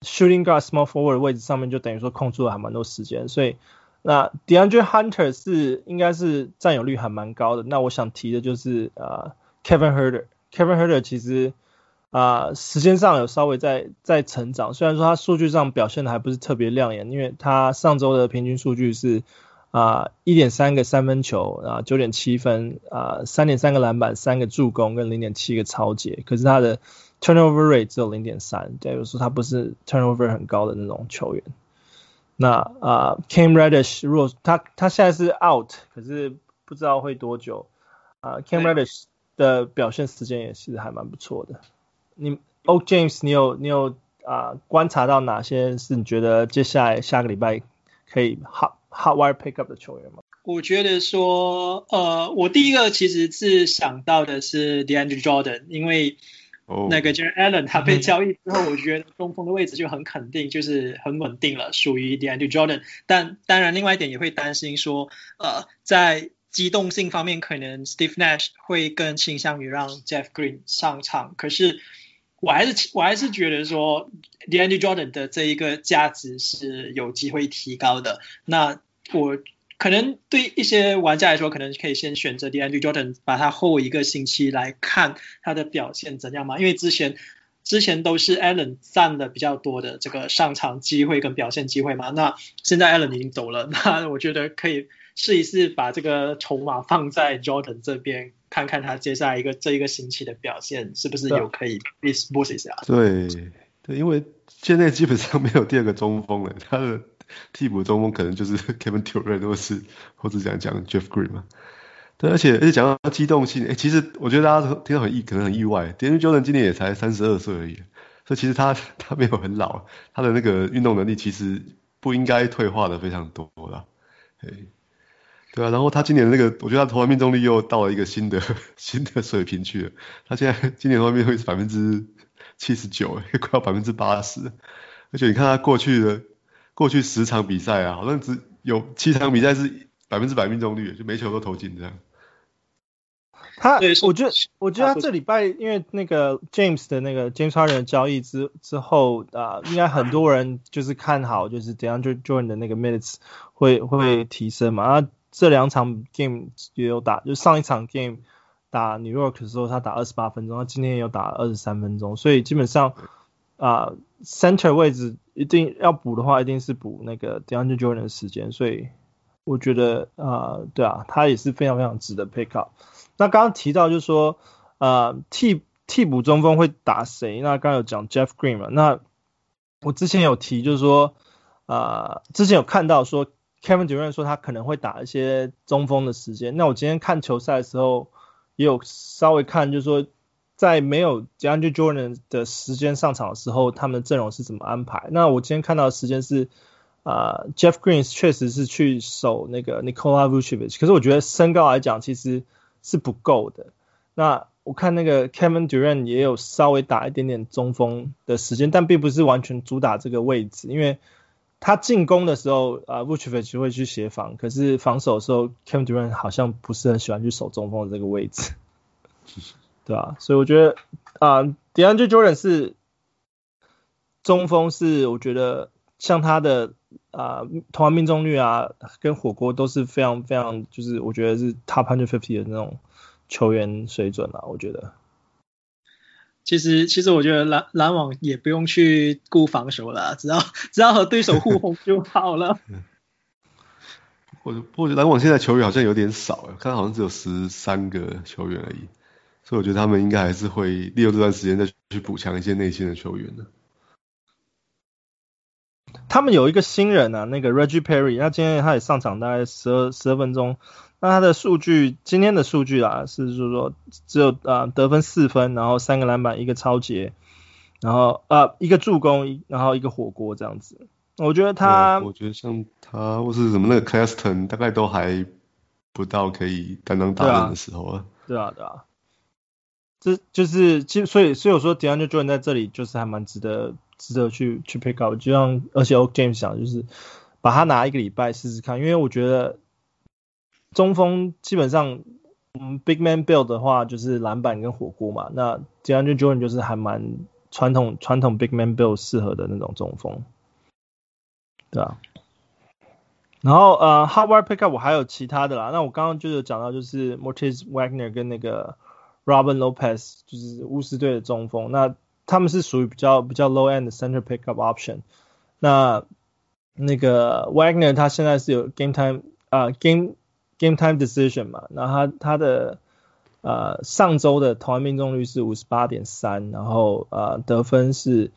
S1: Shooting Guard Small Forward 的位置上面就等于说空出了还蛮多时间，所以那 DeAndre Hunter 是应该是占有率还蛮高的。那我想提的就是啊、Kevin Herder，Kevin Herder 其实。啊、呃，时间上有稍微在在成长，虽然说他数据上表现的还不是特别亮眼，因为他上周的平均数据是啊一点三个三分球啊九点七分啊三点三个篮板三个助攻跟零点七个超截，可是他的 turnover rate 只有零点三，代表说他不是 turnover 很高的那种球员。那啊 Cam Reddish 如果他他现在是 out，可是不知道会多久啊 Cam Reddish 的表现时间也是还蛮不错的。你 O James，你有你有啊、呃、观察到哪些是你觉得接下来下个礼拜可以 hot hot wire pick up 的球员吗？
S3: 我觉得说，呃，我第一个其实是想到的是 DeAndre Jordan，因为那个 Jarrett Allen 他被交易之后，我觉得中锋的位置就很肯定，就是很稳定了，属于 DeAndre Jordan。但当然，另外一点也会担心说，呃，在机动性方面，可能 Steve Nash 会更倾向于让 Jeff Green 上场，可是。我还是我还是觉得说，DeAndre Jordan 的这一个价值是有机会提高的。那我可能对一些玩家来说，可能可以先选择 DeAndre Jordan，把他后一个星期来看他的表现怎样嘛？因为之前之前都是 Allen 占的比较多的这个上场机会跟表现机会嘛。那现在 Allen 已经走了，那我觉得可以试一试把这个筹码放在 Jordan 这边。看看他接下来一个这一个星期的表现是不是有可以 boost 一下？
S2: 对对，因为现在基本上没有第二个中锋了，他的替补中锋可能就是 Kevin Durant 或是或者讲讲 Jeff Green 嘛。对，而且而且讲到机动性，哎，其实我觉得大家听到很意可能很意外，DeAndre Jordan 今年也才三十二岁而已，所以其实他他没有很老，他的那个运动能力其实不应该退化的非常多了。对啊，然后他今年那个，我觉得他投篮命中率又到了一个新的 新的水平去了。他现在今年投篮命中率是百分之七十九，快要百分之八十。而且你看他过去的过去十场比赛啊，好像只有七场比赛是百分之百命中率，就每球都投进这样。
S1: 他，我觉得我觉得他这礼拜因为那个 James 的那个 James Harden 交易之之后啊、呃，应该很多人就是看好，就是 DeAndre Jordan 的那个 minutes 会会提升嘛。啊这两场 game 也有打，就上一场 game 打 New York 的时候，他打二十八分钟，他今天也有打二十三分钟，所以基本上啊、center 位置一定要补的话，一定是补那个 DeAndre Jordan 的时间，所以我觉得啊、呃，对啊，他也是非常非常值得 pick up。那刚刚提到就是说，呃，替替补中锋会打谁？那刚刚有讲 Jeff Green 嘛？那我之前有提就是说，啊、之前有看到说。Kevin Durant 说他可能会打一些中锋的时间。那我今天看球赛的时候，也有稍微看，就是说在没有 DeAndre Jordan 的时间上场的时候，他们的阵容是怎么安排。那我今天看到的时间是，啊、Jeff Green 确实是去守那个 Nikola Vucevic，可是我觉得身高来讲其实是不够的。那我看那个 Kevin Durant 也有稍微打一点点中锋的时间，但并不是完全主打这个位置，因为。他进攻的时候，啊，Vucevic 会去协防，可是防守的时候，Kevin Durant 好像不是很喜欢去守中锋的这个位置，对啊，所以我觉得啊，DeAndre Jordan 是中锋，是我觉得像他的啊，投篮命中率啊，跟火锅都是非常非常，就是我觉得是 Top Hundred Fifty 的那种球员水准啊，我觉得。
S3: 其实，其实我觉得篮篮网也不用去顾防守了，只要 只要和对手互轰就好了。
S2: 或 者，或者篮网现在球员好像有点少，看好像只有十三个球员而已，所以我觉得他们应该还是会利用这段时间再去补强一些内线的球员的。
S1: 他们有一个新人啊，那个 Reggie Perry，那今天他也上场大概十二十二分钟。那他的数据，今天的数据啊，是就是说只有啊得分四分，然后三个篮板，一个超截，然后呃一个助攻，然后一个火锅这样子。我觉得他，
S2: 我觉得像他或是什么那个 Claxton 大概都还不到可以担当大任的时候啊。
S1: 对啊，对啊。这就是其实所以所以我说 DeAndre Jordan 在这里就是还蛮值得值得去去 pick up，就像而且 OK James 想就是把他拿一个礼拜试试看，因为我觉得中锋基本上嗯 Big Man Build 的话就是篮板跟火锅嘛，那 DeAndre Jordan 就是还蛮传统传统 Big Man Build 适合的那种中锋。对啊，然后呃，Hot Wire Pickup 我还有其他的啦。那我刚刚就有讲到，就是 Mortis Wagner 跟那个 Robin Lopez，就是巫师队的中锋。那他们是属于比较比较 low end 的 center pickup option。那那个 Wagner 他现在是有 game time 啊、game game time decision 嘛？那他他的呃上周的投篮命中率是五十八点三，然后呃得分是。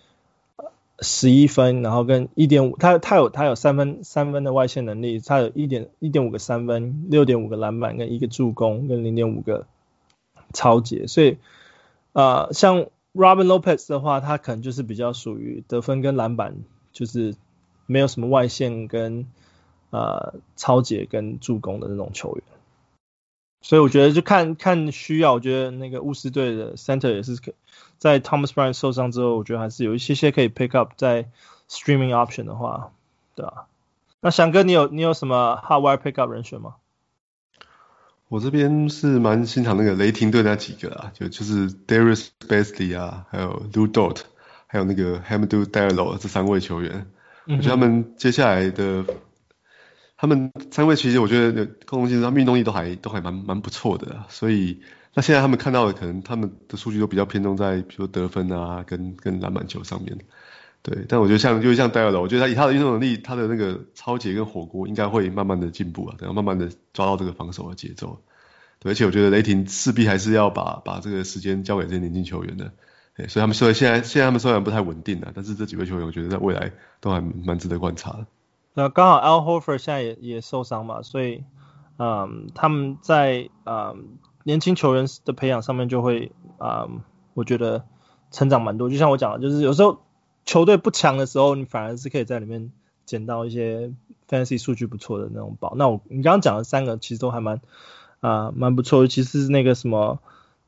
S1: 十一分，然后跟一点五，他他有他有三分三分的外线能力，他有一点一点五个三分，六点五个篮板跟一个助攻跟零点五个超截，所以、呃，像 Robin Lopez 的话，他可能就是比较属于得分跟篮板就是没有什么外线跟呃抄截跟助攻的那种球员。所以我觉得就看看需要，我觉得那个巫师队的 center 也是可，在 Thomas Bryant 受伤之后，我觉得还是有一些些可以 pick up 在 streaming option 的话，对吧？那翔哥，你有你有什么 hot wire pick up 人选吗？
S2: 我这边是蛮欣赏那个雷霆队那几个啊，就就是 Darius Bazley 啊，还有 Lu Dort，还有那个 Hamidou Diallo 这三位球员，我觉得他们接下来的。他们三位其实我觉得共同性，他运动力都还都还蛮蛮不错的，所以那现在他们看到的可能他们的数据都比较偏重在比如得分啊跟跟篮板球上面，对，但我觉得像就像戴尔，我觉得他以他的运动能力，他的那个抄截跟火锅应该会慢慢的进步啊，然后慢慢的抓到这个防守的节奏，对，而且我觉得雷霆势必还是要把把这个时间交给这些年轻球员的，对，所以他们虽然现在现在他们虽然不太稳定啊，但是这几位球员我觉得在未来都还蛮值得观察的。
S1: 那刚好 Al Horford 现在也也受伤嘛，所以，嗯，他们在嗯年轻球员的培养上面就会，嗯，我觉得成长蛮多。就像我讲的，就是有时候球队不强的时候，你反而是可以在里面捡到一些 fancy 数据不错的那种宝。那我你刚刚讲的三个其实都还蛮啊蛮不错，尤其是那个什么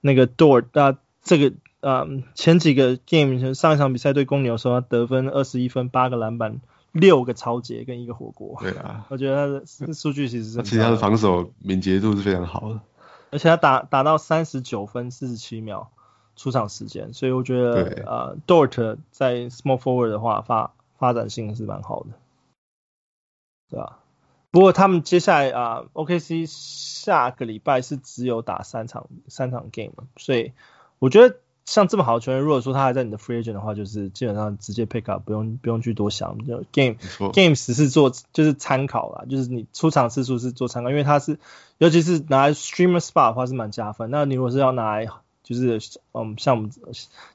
S1: 那个 Dort，那这个嗯前几个 game 上一场比赛对公牛的时候，他得分二十一分，八个篮板。六个超节跟一个火锅，
S2: 对啊，
S1: 我觉得他的数据其实是，
S2: 其实他的防守敏捷度是非常好的，
S1: 而且他打打到三十九分四十七秒出场时间，所以我觉得呃，Dort 在 small forward 的话发发展性是蛮好的，对吧？不过他们接下来啊、呃、，OKC 下个礼拜是只有打三场三场 game，所以我觉得。像这么好的球员，如果说他还在你的 free agent 的话，就是基本上直接 pick up，不用不用去多想。就 game games 只是做就是参考啦，就是你出场次数是做参考，因为他是尤其是拿来 streamer spot 的话是蛮加分。那你如果是要拿来就是嗯像我们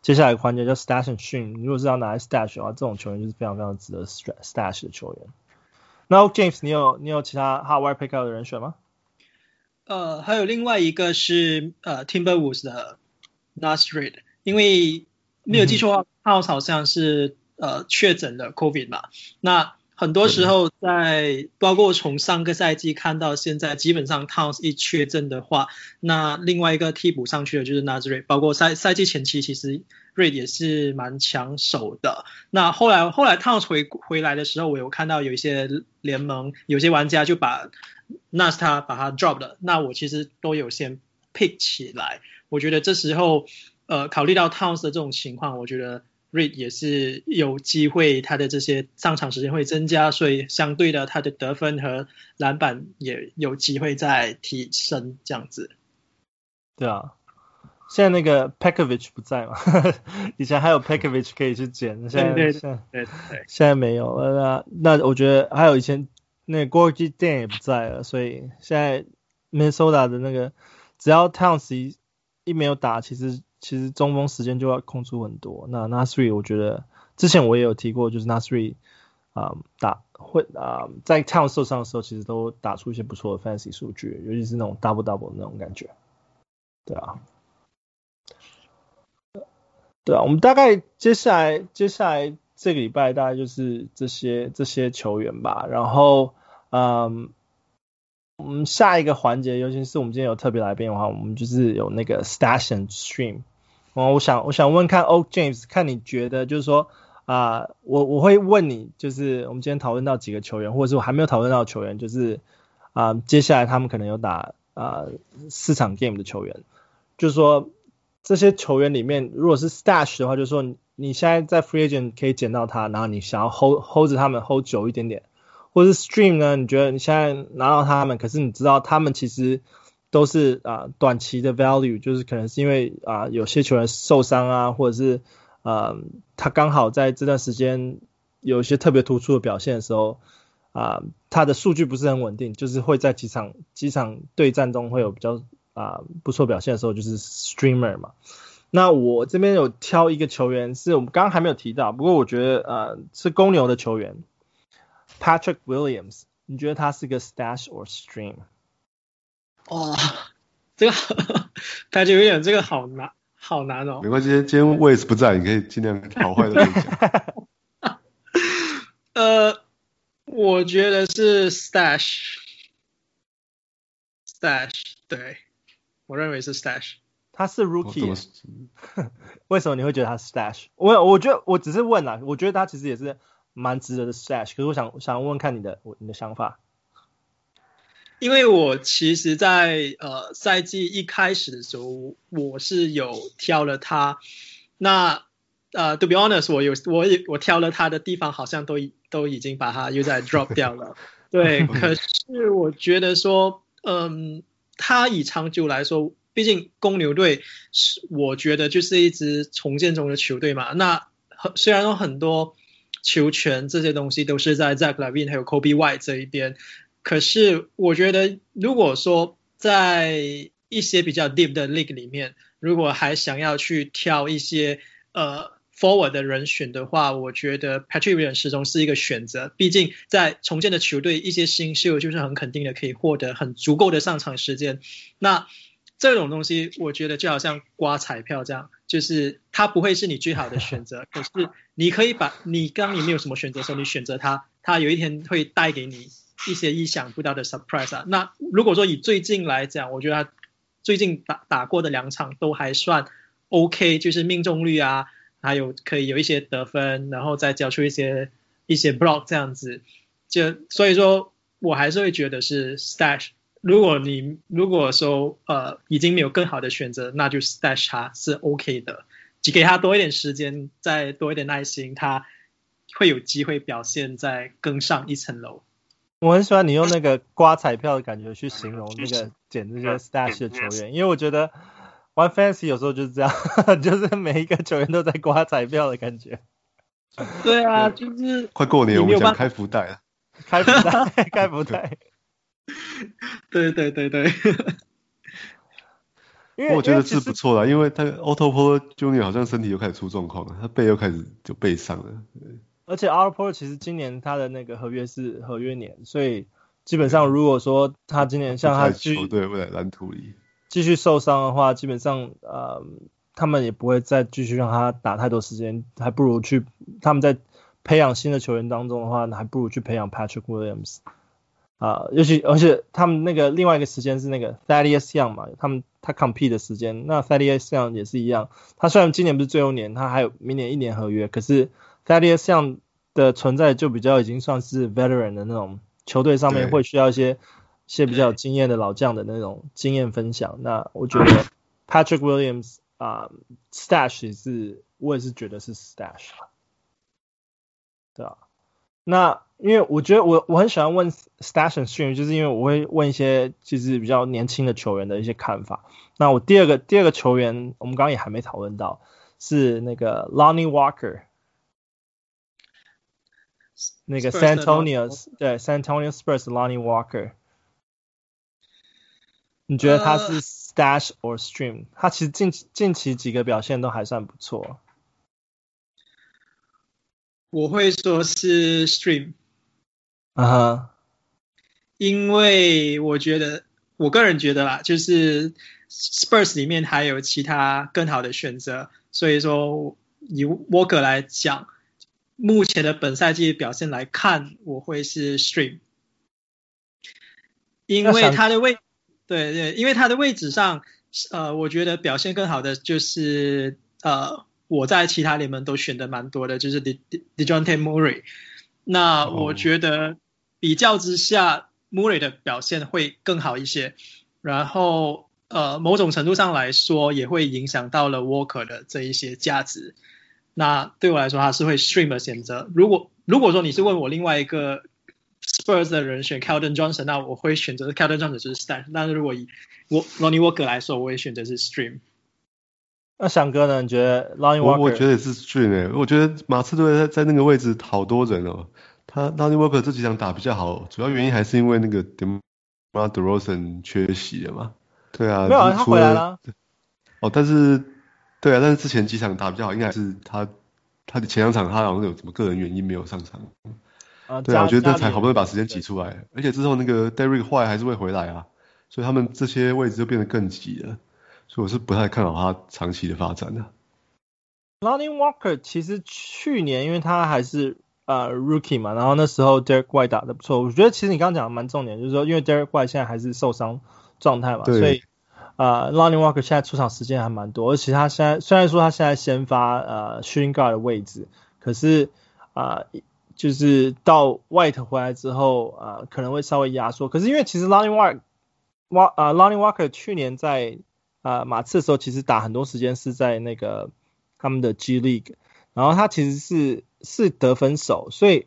S1: 接下来环节叫 stash and stream，如果是要拿来 stash 的话，这种球员就是非常非常值得 stash 的球员。那 James，你有你有其他 hard wire pick up 的人选吗？
S3: 呃，还有另外一个是呃 Timberwolves 的。Naz Reid，因为没有记错的话，Towns 好像是呃确诊了 COVID 嘛。那很多时候在包括从上个赛季看到现在，基本上 Towns 一确诊的话，那另外一个替补上去的就是 Nas Reid，。包括赛赛季前期，其实 Reid 也是蛮抢手的。那后来后来 Towns 回回来的时候，我有看到有一些联盟有些玩家就把 Naz 他把他 drop 了。那我其实都有先 pick 起来。我觉得这时候，呃，考虑到 Towns 的这种情况，我觉得 Reid 也是有机会，他的这些上场时间会增加，所以相对的，他的得分和篮板也有机会再提升，这样子。
S1: 对啊，现在那个 Pekovic 不在嘛，以前还有 Pekovic 可以去捡，现在对
S3: 对现
S1: 现在没有了。那那我觉得还有以前那个 Gorgui Dieng 也不在了，所以现在 Minnesota 的那个只要 Towns 一没有打，其实其实中锋时间就要空出很多。那 Naz Reid 我觉得之前我也有提过，就是 Naz Reid 啊打会啊在 Town 受伤的时候，其实都打出一些不错的 Fancy 数据，尤其是那种 double double 的那种感觉。对啊。对啊，我们大概接下来接下来这个礼拜大概就是这些这些球员吧。然后，嗯，我们下一个环节，尤其是我们今天有特别来宾的话，我们就是有那个 Stash and Stream。哦，我想我想问看 Oak James，看你觉得就是说啊、我我会问你，就是我们今天讨论到几个球员，或者是我还没有讨论到球员，就是啊、接下来他们可能有打啊、呃、四场 game 的球员，就是说。这些球员里面，如果是 stash 的话，就是说你现在在 free agent 可以捡到他，然后你想要 hold hold 着他们 hold 久一点点，或是 stream 呢？你觉得你现在拿到他们，可是你知道他们其实都是啊、短期的 value，就是可能是因为啊、有些球员受伤啊，或者是呃他刚好在这段时间有一些特别突出的表现的时候啊、他的数据不是很稳定，就是会在几场几场对战中会有比较。啊，不错表现的时候就是 streamer 嘛。那我这边有挑一个球员，是我们刚刚还没有提到，不过我觉得呃是公牛的球员 Patrick Williams，你觉得他是个 stash or stream？
S3: 哇，这个 Patrick Williams 这个好难，好难哦。
S2: 没关系，今天 Wes 不在，你可以尽量好坏的讲。
S3: 呃，我觉得是 stash，stash，对。我认为是 stash，
S1: 他是 rookie，为什么你会觉得他是 stash？我我觉得我只是问啦，我觉得他其实也是蛮值得的 stash。可是我想想问问看你的我你的想法，
S3: 因为我其实在呃赛季一开始的时候，我是有挑了他。那呃，to be honest，我有我也我挑了他的地方，好像都都已经把他又在 drop 掉了。对，可是我觉得说，嗯。他以长久来说，毕竟公牛队是我觉得就是一支重建中的球队嘛。那虽然有很多球权这些东西都是在 Zach Levine 还有 Coby White 这一边，可是我觉得如果说在一些比较 deep 的 league 里面，如果还想要去挑一些呃。Forward 的人选的话，我觉得 Patrick Williams 始终是一个选择。毕竟在重建的球队，一些新秀就是很肯定的可以获得很足够的上场时间。那这种东西，我觉得就好像刮彩票这样，就是它不会是你最好的选择。可是你可以把你刚你没有什么选择的时候，你选择它，它有一天会带给你一些意想不到的 surprise 啊。那如果说以最近来讲，我觉得他最近打打过的两场都还算 OK，就是命中率啊。还有可以有一些得分，然后再交出一些一些 block 这样子，就所以说我还是会觉得是 stash。如果你如果说呃已经没有更好的选择，那就 stash 他是 OK 的，只给他多一点时间，再多一点耐心，他会有机会表现在更上一层楼。
S1: 我很喜欢你用那个刮彩票的感觉去形容那个捡这些 stash 的球员，因为我觉得。玩 Fantasy 有时候就是这样，就是每一个球员都在刮彩票的感觉。
S3: 对啊，就是
S2: 快过年，我们想开福袋了。
S1: 开福袋，开福袋。
S3: 对对对对。
S2: 因为我觉得是不错的，因为他 Otto Porter Junior 好像身体又开始出状况了，他背又开始就背伤了。
S1: 而且 Otto Porter 其实今年他的那个合约是合约年，所以基本上如果说他今年像他
S2: 球队未来蓝图里。
S1: 继续受伤的话，基本上呃，他们也不会再继续让他打太多时间，还不如去他们在培养新的球员当中的话，还不如去培养 Patrick Williams 啊、呃，尤其而且他们那个另外一个时间是那个 Thaddeus Young 嘛，他们他 compete 的时间，那 Thaddeus Young 也是一样，他虽然今年不是最后年，他还有明年一年合约，可是 Thaddeus Young 的存在就比较已经算是 veteran 的那种球队上面会需要一些。一些比较有经验的老将的那种经验分享，那我觉得 Patrick Williams 啊、uh,，stash 也是我也是觉得是 stash，对啊。那因为我觉得我我很喜欢问 stash and stream，就是因为我会问一些就是比较年轻的球员的一些看法。那我第二个第二个球员，我们刚刚也还没讨论到，是那个 Lonnie Walker，那个 San Antonio 对 San Antonio Spurs Lonnie Walker。你觉得他是 stash or stream？、Uh, 他其实近近期几个表现都还算不错。
S3: 我会说是 stream。
S1: 啊哈。
S3: 因为我觉得，我个人觉得啦，就是 Spurs 里面还有其他更好的选择，所以说以 Walker 来讲，目前的本赛季表现来看，我会是 Stream，因为他的位，对对，因为他的位置上，呃，我觉得表现更好的就是呃，我在其他联盟都选的蛮多的，就是 Dejounte Murray，那我觉得比较之下，Murray 的表现会更好一些，然后。呃，某种程度上来说，也会影响到了 Walker 的这一些价值。那对我来说，他是会 stream 的选择。如果如果说你是问我另外一个 Spurs 的人选 Keldon Johnson，那我会选择 Keldon Johnson 就是 stash。但是如果以我 Lonnie Walker 来说，我会选择是 stream。
S1: 那翔哥呢？你觉得 Lonnie Walker？
S2: 我我觉得也是 stream 诶、欸。我觉得马刺队在在那个位置好多人哦。他 Lonnie Walker 这几场打比较好，主要原因还是因为那个 DeMar DeRozan 缺席了嘛。对啊，
S1: 没有，他回来了。
S2: 哦，但是，对啊，但是之前几场打比较好，应该是他，他的前两场他好像有什么个人原因没有上场。啊，对啊，我觉得那才好不容易把时间挤出来，而且之后那个 Derrick White 还是会回来啊，所以他们这些位置就变得更挤了，所以我是不太看好他长期的发展的。
S1: Lonnie Walker 其实去年因为他还是呃 Rookie 嘛，然后那时候 Derrick White 打的不错，我觉得其实你刚刚讲的蛮重点，就是说因为 Derrick White 现在还是受伤。状态嘛，所以啊、呃、Lonnie Walker 现在出场时间还蛮多，而且他现在虽然说他现在先发呃 shooting guard 的位置，可是啊、呃、就是到 White 回来之后啊、呃、可能会稍微压缩，可是因为其实 Lonnie Walker 啊 Lonnie Walker 去年在啊、马刺的时候其实打很多时间是在那个他们的 G League，然后他其实是是得分手，所以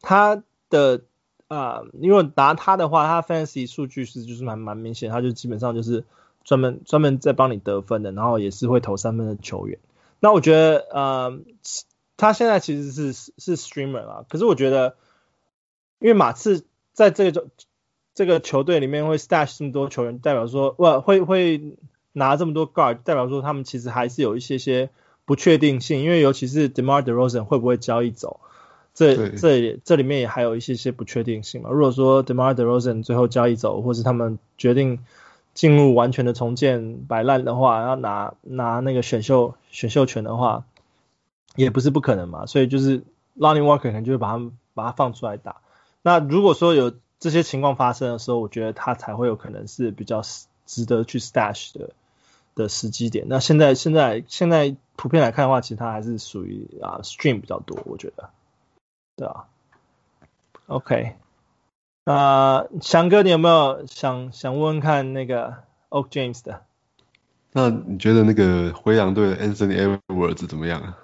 S1: 他的。啊，因为拿他的话，他 fantasy 数据是就是蛮蛮明显，他就基本上就是专门专门在帮你得分的，然后也是会投三分的球员。那我觉得，呃，他现在其实是是 streamer 啊，可是我觉得，因为马刺在这个这个球队里面会 stash 这么多球员，代表说，哇，会会拿这么多 guard，代表说他们其实还是有一些些不确定性，因为尤其是 DeMar DeRozan 会不会交易走。这这这里面也还有一些些不确定性嘛。如果说 DeMar DeRozan 最后交易走，或是他们决定进入完全的重建摆烂的话，要拿拿那个选秀选秀权的话，也不是不可能嘛。所以就是 Lonnie Walker 可能就会把他们把他放出来打。那如果说有这些情况发生的时候，我觉得他才会有可能是比较值得去 stash 的的时机点。那现在现在现在普遍来看的话，其实它还是属于啊 stream 比较多，我觉得。对啊，OK，那翔哥，你有没有想想问问看那个 Oak James 的？
S2: 那你觉得那个灰狼队的 Anthony Edwards 怎么样啊？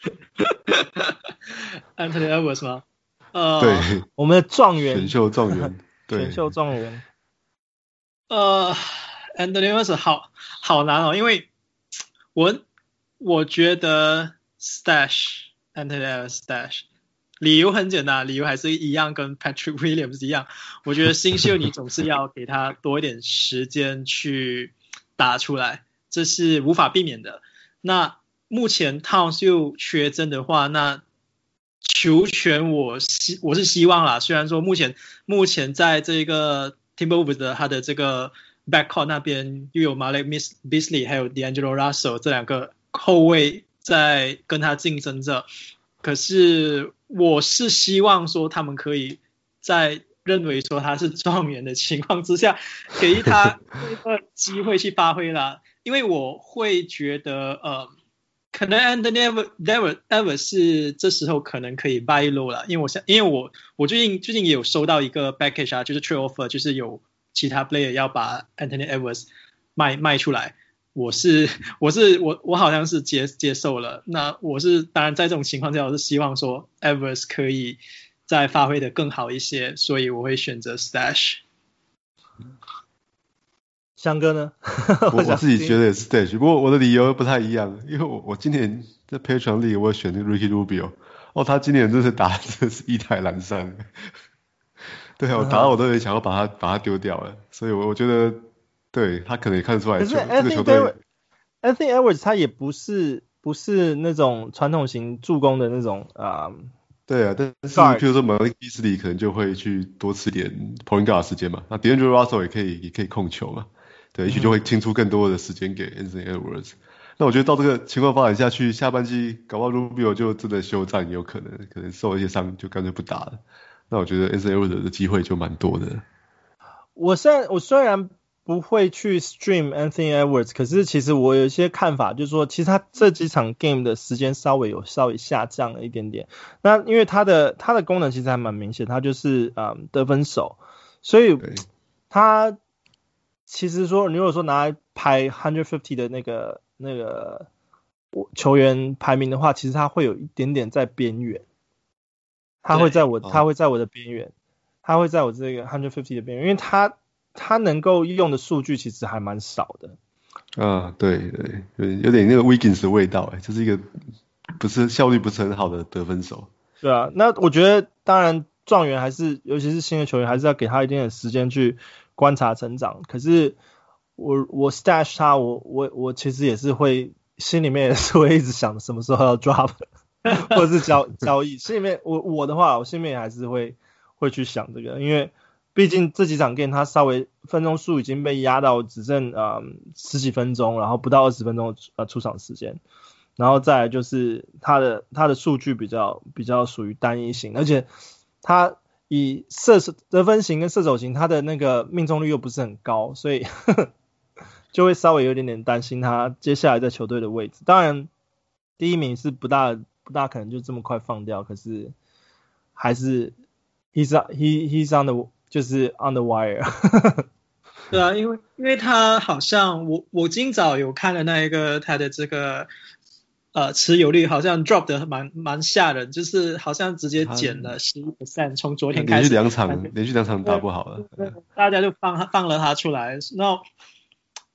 S3: Anthony Edwards 吗？呃，
S2: 对，
S1: 我们的状元，
S2: 选秀状元，对，
S1: 选秀状元。
S3: 呃，Anthony Edwards 好好难哦，因为我我觉得 Stash Anthony Edwards Stash。理由很简单，理由还是一样，跟 Patrick Williams 一样。我觉得新秀你总是要给他多一点时间去打出来，这是无法避免的。那目前 Towns 又缺阵的话，那球权我希我是希望啦。虽然说目前目前在这个 Timberwolves 的他的这个 backcourt 那边又有 Malik Beasley 还有 D'Angelo Russell 这两个后卫在跟他竞争着。可是我是希望说，他们可以在认为说他是状元的情况之下，给他一个机会去发挥啦。因为我会觉得，呃，可能 Anthony Edwards 是这时候可能可以 buy low 了。因为我想，因为我我最近最近也有收到一个 package 啊，就是 trade offer，就是有其他 player 要把 Anthony Edwards 卖卖出来。我是 我是我我好像是接接受了，那我是当然在这种情况下，我是希望说 Evers 可以再发挥的更好一些，所以我会选择 Stash。
S1: 翔哥呢？
S2: 我我自己觉得也是 Stash，不过我的理由不太一样，因为我我今年在 Patreon League 我选的 Ricky Rubio，哦，他今年真是打的是一台蓝山，对啊，我打到我都有点想要把他把他丢掉了，所以我我觉得。对他可能也看得出来，可是 Anthony
S1: Anthony Edwards 他也不是不是那种传统型助攻的那种啊。
S2: 对啊，但是譬如说 Malik Beasley 可能就会去多吃点 point guard 时间嘛，那 D'Angelo Russell 也可以也可以控球嘛，对，也许就会清出更多的时间给 Anthony Edwards。那我觉得到这个情况发展下去，下半季搞不好 Rubio 就真的休战，有可能可能受一些伤，就干脆不打了。那我觉得 Anthony Edwards 的机会就蛮多的。
S1: 我虽然我虽然不会去 stream Anthony Edwards，可是其实我有一些看法，就是说其实他这几场 game 的时间稍微有稍微下降了一点点。那因为他的他的功能其实还蛮明显，他就是嗯得分手，所以他其实说你如果说拿来排 hundred fifty 的那个那个球员排名的话，其实他会有一点点在边缘。他会在我，他会在我的边缘，他会在我这个 hundred fifty 的边缘，因为他他能够用的数据其实还蛮少的。
S2: 啊，对对对，有点那个 Wiggins 的味道，哎，就是一个不是效率不是很好的得分手。
S1: 对啊，那我觉得当然状元还是，尤其是新的球员，还是要给他一定的时间去观察成长。可是我我 stash 他，我我我其实也是会心里面也是会一直想什么时候要 drop。或者是交交易，心里面我我的话，我心里面还是会会去想这个，因为毕竟这几场 game 它稍微分钟数已经被压到只剩呃十几分钟，然后不到二十分钟呃出场时间，然后再就是它的它的数据比较比较属于单一型，而且它以射手得分型跟射手型，它的那个命中率又不是很高，所以 就会稍微有点点担心他接下来在球队的位置。当然第一名是不大。不大可能就这么快放掉，可是还是 he's he he's on the 就是 on the wire。
S3: 对啊，因为因为他好像我我今早有看了那一个他的这个呃持有率好像 drop 的蛮蛮吓人，就是好像直接减了十一 percent，从昨天开始
S2: 连续两场连续两场打不好了，
S3: 大家就放放了他出来，那。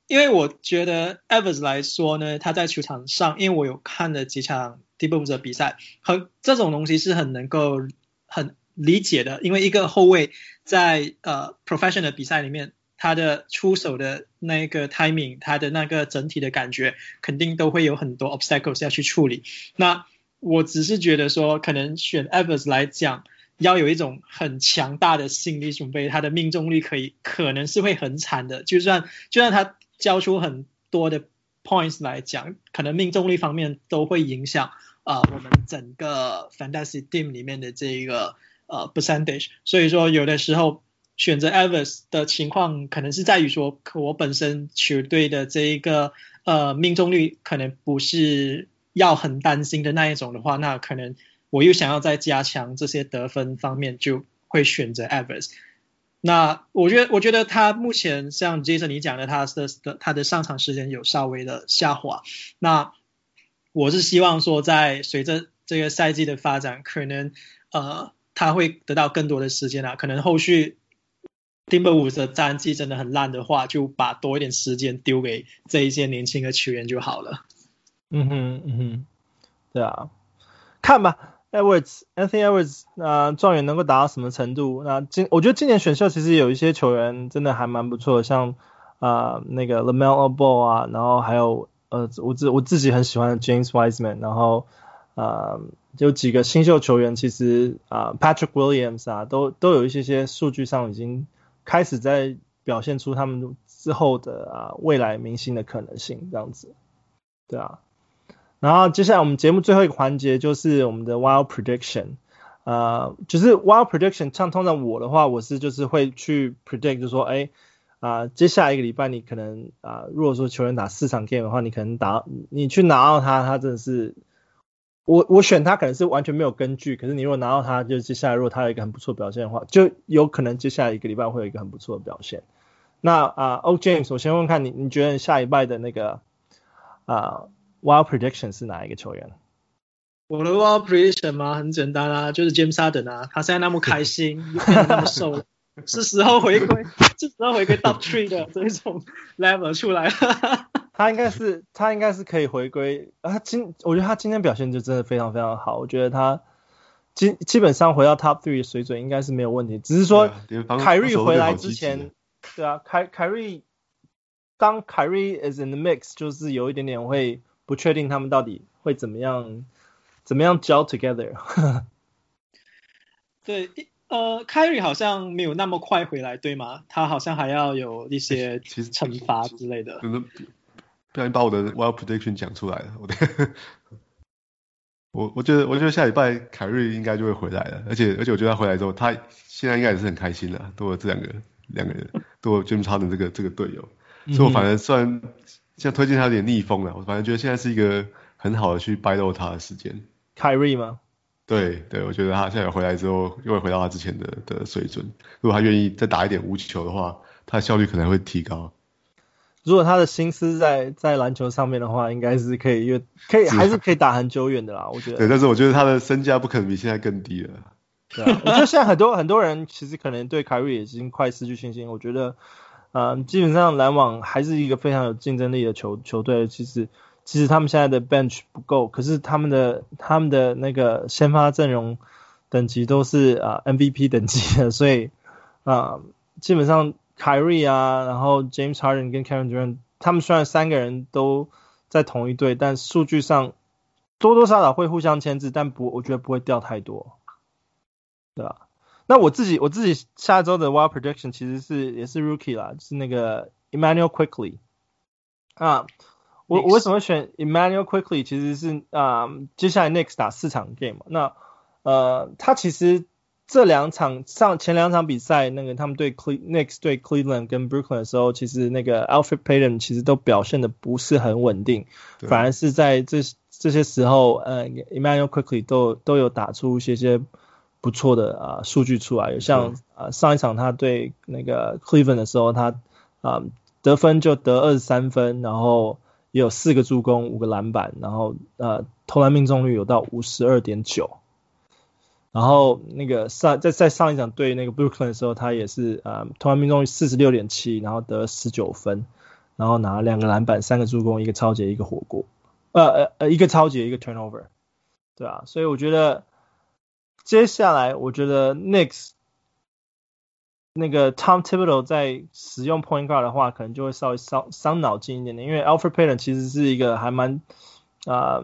S3: 因为我觉得 Evers 来说呢，他在球场上，因为我有看了几场 tables 的比赛，和这种东西是很能够很理解的。因为一个后卫在呃 professional 的比赛里面，他的出手的那个 timing，他的那个整体的感觉，肯定都会有很多 obstacles 要去处理。那我只是觉得说，可能选 Evers 来讲，要有一种很强大的心理准备，他的命中率可以可能是会很惨的，就算就算他。交出很多的 points 来讲，可能命中率方面都会影响啊、呃，我们整个 fantasy team 里面的这一个呃 percentage。所以说，有的时候选择 Evers 的情况，可能是在于说，我本身球队的这一个呃命中率可能不是要很担心的那一种的话，那可能我又想要再加强这些得分方面，就会选择 Evers。那我觉得，我觉得他目前像 Jason 你讲的，他的他的上场时间有稍微的下滑。那我是希望说，在随着这个赛季的发展，可能呃他会得到更多的时间啊。可能后续 Timberwolves 的战绩真的很烂的话，就把多一点时间丢给这一些年轻的球员就好了。
S1: 嗯哼，嗯哼，对啊，看吧。Edwards，Anthony Edwards，那状元能够达到什么程度？那今我觉得今年选秀其实有一些球员真的还蛮不错，像啊、呃、那个 LaMelo Ball 啊，然后还有呃我自我自己很喜欢 James Wiseman，然后啊、有几个新秀球员，其实啊、Patrick Williams 啊都都有一些些数据上已经开始在表现出他们之后的啊未来明星的可能性，这样子，对啊。然后接下来我们节目最后一个环节就是我们的 Wild Prediction，呃，就是 Wild Prediction，像通常我的话，我是就是会去 predict，就是说，哎，啊、呃，接下来一个礼拜你可能啊、呃，如果说球员打四场 game 的话，你可能打你去拿到他，他真的是，我我选他可能是完全没有根据，可是你如果拿到他，就接下来如果他有一个很不错表现的话，就有可能接下来一个礼拜会有一个很不错的表现。那啊，哦、呃、James，我先问看你，你觉得下一拜的那个啊？呃 Wild prediction 是哪一个球员？
S3: 我的 Wild prediction 吗，很简单啊，就是 James Harden 啊，他现在那么开心，又那么瘦了，是时候回归，是时候回归 top three 的这种 level 出来了。
S1: 他应该是，他应该是可以回归啊。他今，我觉得他今天表现就真的非常非常好。我觉得他基基本上回到 top three 的水准应该是没有问题，只是说凯瑞回来之前，对啊，凯凯瑞当凯瑞 is in the mix，就是有一点点会。不确定他们到底会怎么样，怎么样 gel together。
S3: 对，呃，Kyrie 好像没有那么快回来，对吗？他好像还要有一些其实惩罚之类的。
S2: 不小心把我的 wild prediction 讲出来了，我的。我我觉得我觉得下礼拜凯瑞应该就会回来了，而且而且我觉得他回来之后，他现在应该也是很开心的，多了这两个两个人，多了 James Harden 这个这个队友，所以我反而虽然现在推荐他有点逆风了，我反正觉得现在是一个很好的去 battle 他的时间。
S1: 凯瑞吗？
S2: 对对，我觉得他现在回来之后又会回到他之前的的水准，如果他愿意再打一点无球的话，他的效率可能会提高。
S1: 如果他的心思在在篮球上面的话，应该是可以，越可以还是可以打很久远的啦。我觉得。
S2: 对，但是我觉得他的身价不可能比现在更低了。
S1: 对啊，我觉得现在很多很多人其实可能对凯瑞已经快失去信心。我觉得，嗯、呃，基本上篮网还是一个非常有竞争力的球球队。其实，其实他们现在的 bench 不够，可是他们的他们的那个先发阵容等级都是啊、MVP 等级的，所以啊、基本上。凯瑞啊，然后 James Harden 跟 Kevin Durant，他们虽然三个人都在同一队，但数据上多多少少会互相牵制，但不，我觉得不会掉太多，对吧？那我自己我自己下周的 Wild Prediction 其实是也是 Rookie 啦，是那个 Immanuel Quickly 啊。我我为什么会选 Immanuel Quickley？其实是啊，接下来 Knicks 打四场 game 嘛，那呃，他其实。这两场上前两场比赛，那个他们对 Knicks 对 Cleveland 跟 Brooklyn 的时候，其实那个 Alfred Payton 其实都表现的不是很稳定，反而是在这这些时候，呃，Emmanuel Quickley 都都有打出一些些不错的啊、呃、数据出来，有像啊、呃、上一场他对那个 Cleveland 的时候，他啊、呃、得分就得二十三分，然后也有四个助攻，五个篮板，然后呃投篮命中率有到五十二点九。然后那个上在在上一场对那个 Brooklyn 的时候，他也是呃投篮命中率四十六点七，然后得十九分，然后拿两个篮板、三个助攻、一个超级、一个火锅，呃呃呃一个超级、一个 turnover，对啊，所以我觉得接下来我觉得 Knicks 那个 Tom Thibodeau 在使用 point guard 的话，可能就会稍微伤伤脑筋一点点，因为 Alfred Payton 其实是一个还蛮啊。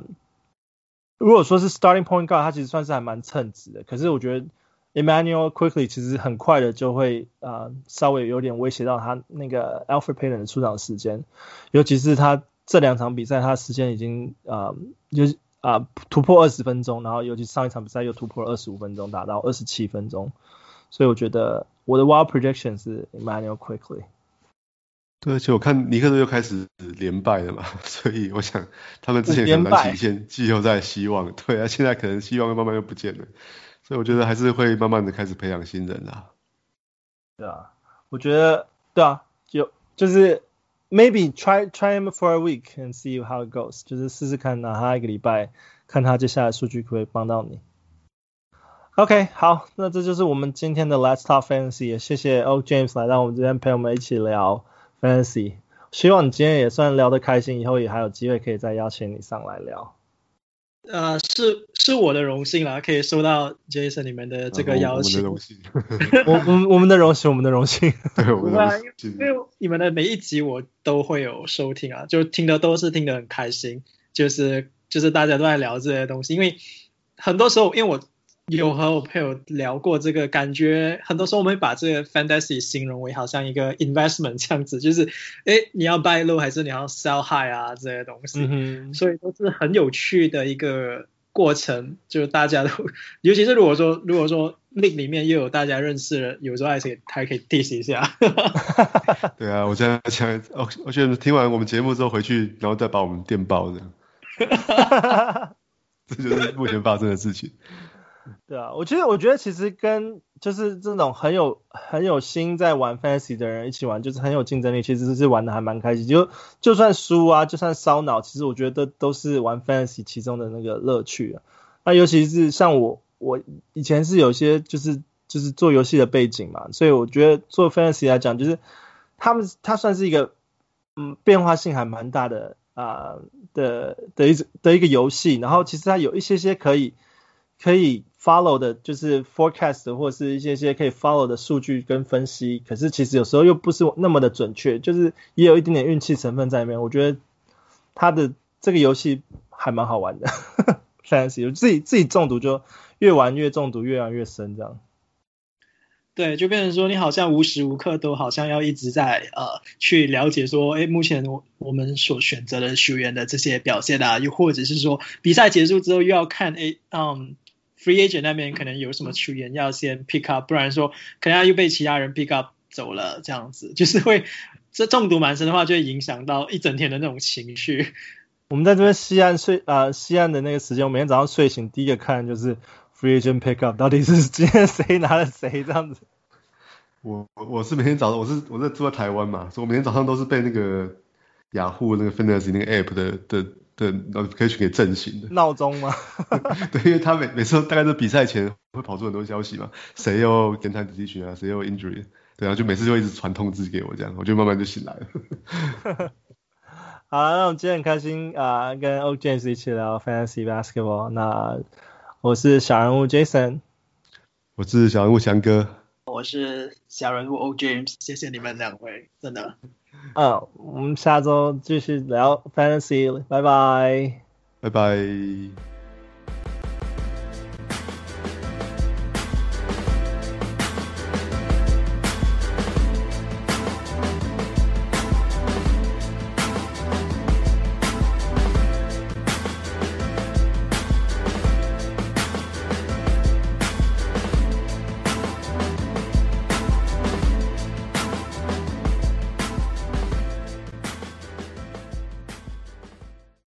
S1: 如果说是 starting point guard，他其实算是还蛮称职的。可是我觉得 Immanuel Quickly 其实很快的就会啊、稍微有点威胁到他那个 Alfred Payton 的出场时间，尤其是他这两场比赛他时间已经啊就啊突破二十分钟，然后尤其上一场比赛又突破了二十五分钟，达到二十七分钟。所以我觉得我的 wild projection 是 Immanuel Quickley。
S2: 对，而且我看尼克队又开始连败了嘛，所以我想他们之前可能蛮体现季后赛希望，对啊，现在可能希望慢慢又不见了，所以我觉得还是会慢慢的开始培养新人啦。
S1: 对啊，我觉得对啊，就就是 maybe try try him for a week and see how it goes，就是试试看，拿他一个礼拜，看他接下来数据可不可以帮到你。OK，好，那这就是我们今天的 Let's Talk Fantasy，也谢谢 O James 来到我们这边陪我们一起聊。Fantasy，希望你今天也算聊得开心，以后也还有机会可以再邀请你上来聊。
S3: 呃，是是我的荣幸啦，可以收到 Jason 你们的这个邀请。
S2: 我
S1: 我我我们的荣幸，我们的荣幸。
S2: 对，我们的荣幸。
S3: 因为你们的每一集我都会有收听啊，就听的都是听得很开心，就是就是大家都在聊这些东西，因为很多时候因为我。有和我朋友聊过这个，感觉很多时候我们会把这个 fantasy 形容为好像一个 investment 这样子，就是哎你要 buy low 还是你要 sell high 啊这些东西，嗯、所以都是很有趣的一个过程。就是大家都，尤其是如果说如果说 league 里面又有大家认识的，有时候还可以还可以 diss 一下。
S2: 对啊，我现在想，我我觉得听完我们节目之后回去，然后再把我们电爆的，这就是目前发生的事情。
S1: 对啊，我觉得，我觉得其实跟就是这种很有很有心在玩 fantasy 的人一起玩，就是很有竞争力，其实是玩的还蛮开心。就就算输啊，就算烧脑，其实我觉得都是玩 fantasy 其中的那个乐趣啊。那尤其是像我，我以前是有些就是就是做游戏的背景嘛，所以我觉得做 fantasy 来讲，就是他们它算是一个嗯变化性还蛮大的啊、的的一的一个游戏。然后其实它有一些些可以可以。follow 的就是 forecast 或者是一些些可以 follow 的数据跟分析，可是其实有时候又不是那么的准确，就是也有一点点运气成分在里面。我觉得他的这个游戏还蛮好玩的 Fancy，自己自己中毒就越玩越中毒，越玩越深这样。
S3: 对，就变成说你好像无时无刻都好像要一直在呃去了解说，哎，目前我我们所选择的球员的这些表现啊，又或者是说比赛结束之后又要看，哎，嗯，free agent 那边可能有什么球员要先 pick up，不然说可能又被其他人 pick up 走了，这样子 就是会这中毒蛮深的话，就会影响到一整天的那种情绪。
S1: 我们在这边西岸睡啊、呃，西岸的那个时间，我每天早上睡醒第一个看就是。Free agent pickup 到底是 今天谁拿了谁这样子？
S2: 我我是每天早上我是我在住在台湾嘛，所以我每天早上都是被那个雅虎那个 Fantasy 那个 app 的的的 notification 给震醒的。
S1: 闹钟吗？
S2: 对，因为他每每次大概都比赛前会跑出很多消息嘛，谁又 game time decision 啊，谁又 injury，对啊，就每次就一直传通知给我这样，我就慢慢就醒来了。
S1: 好，那我们今天很开心啊、呃，跟 Og James 一起聊 Fantasy Basketball 那。我是小人物 Jason，
S2: 我是小人物翔哥，
S3: 我是小人物 Og James，谢谢你们两位，真的。
S1: 嗯，我们下周继续聊 Fantasy，拜拜，
S2: 拜拜。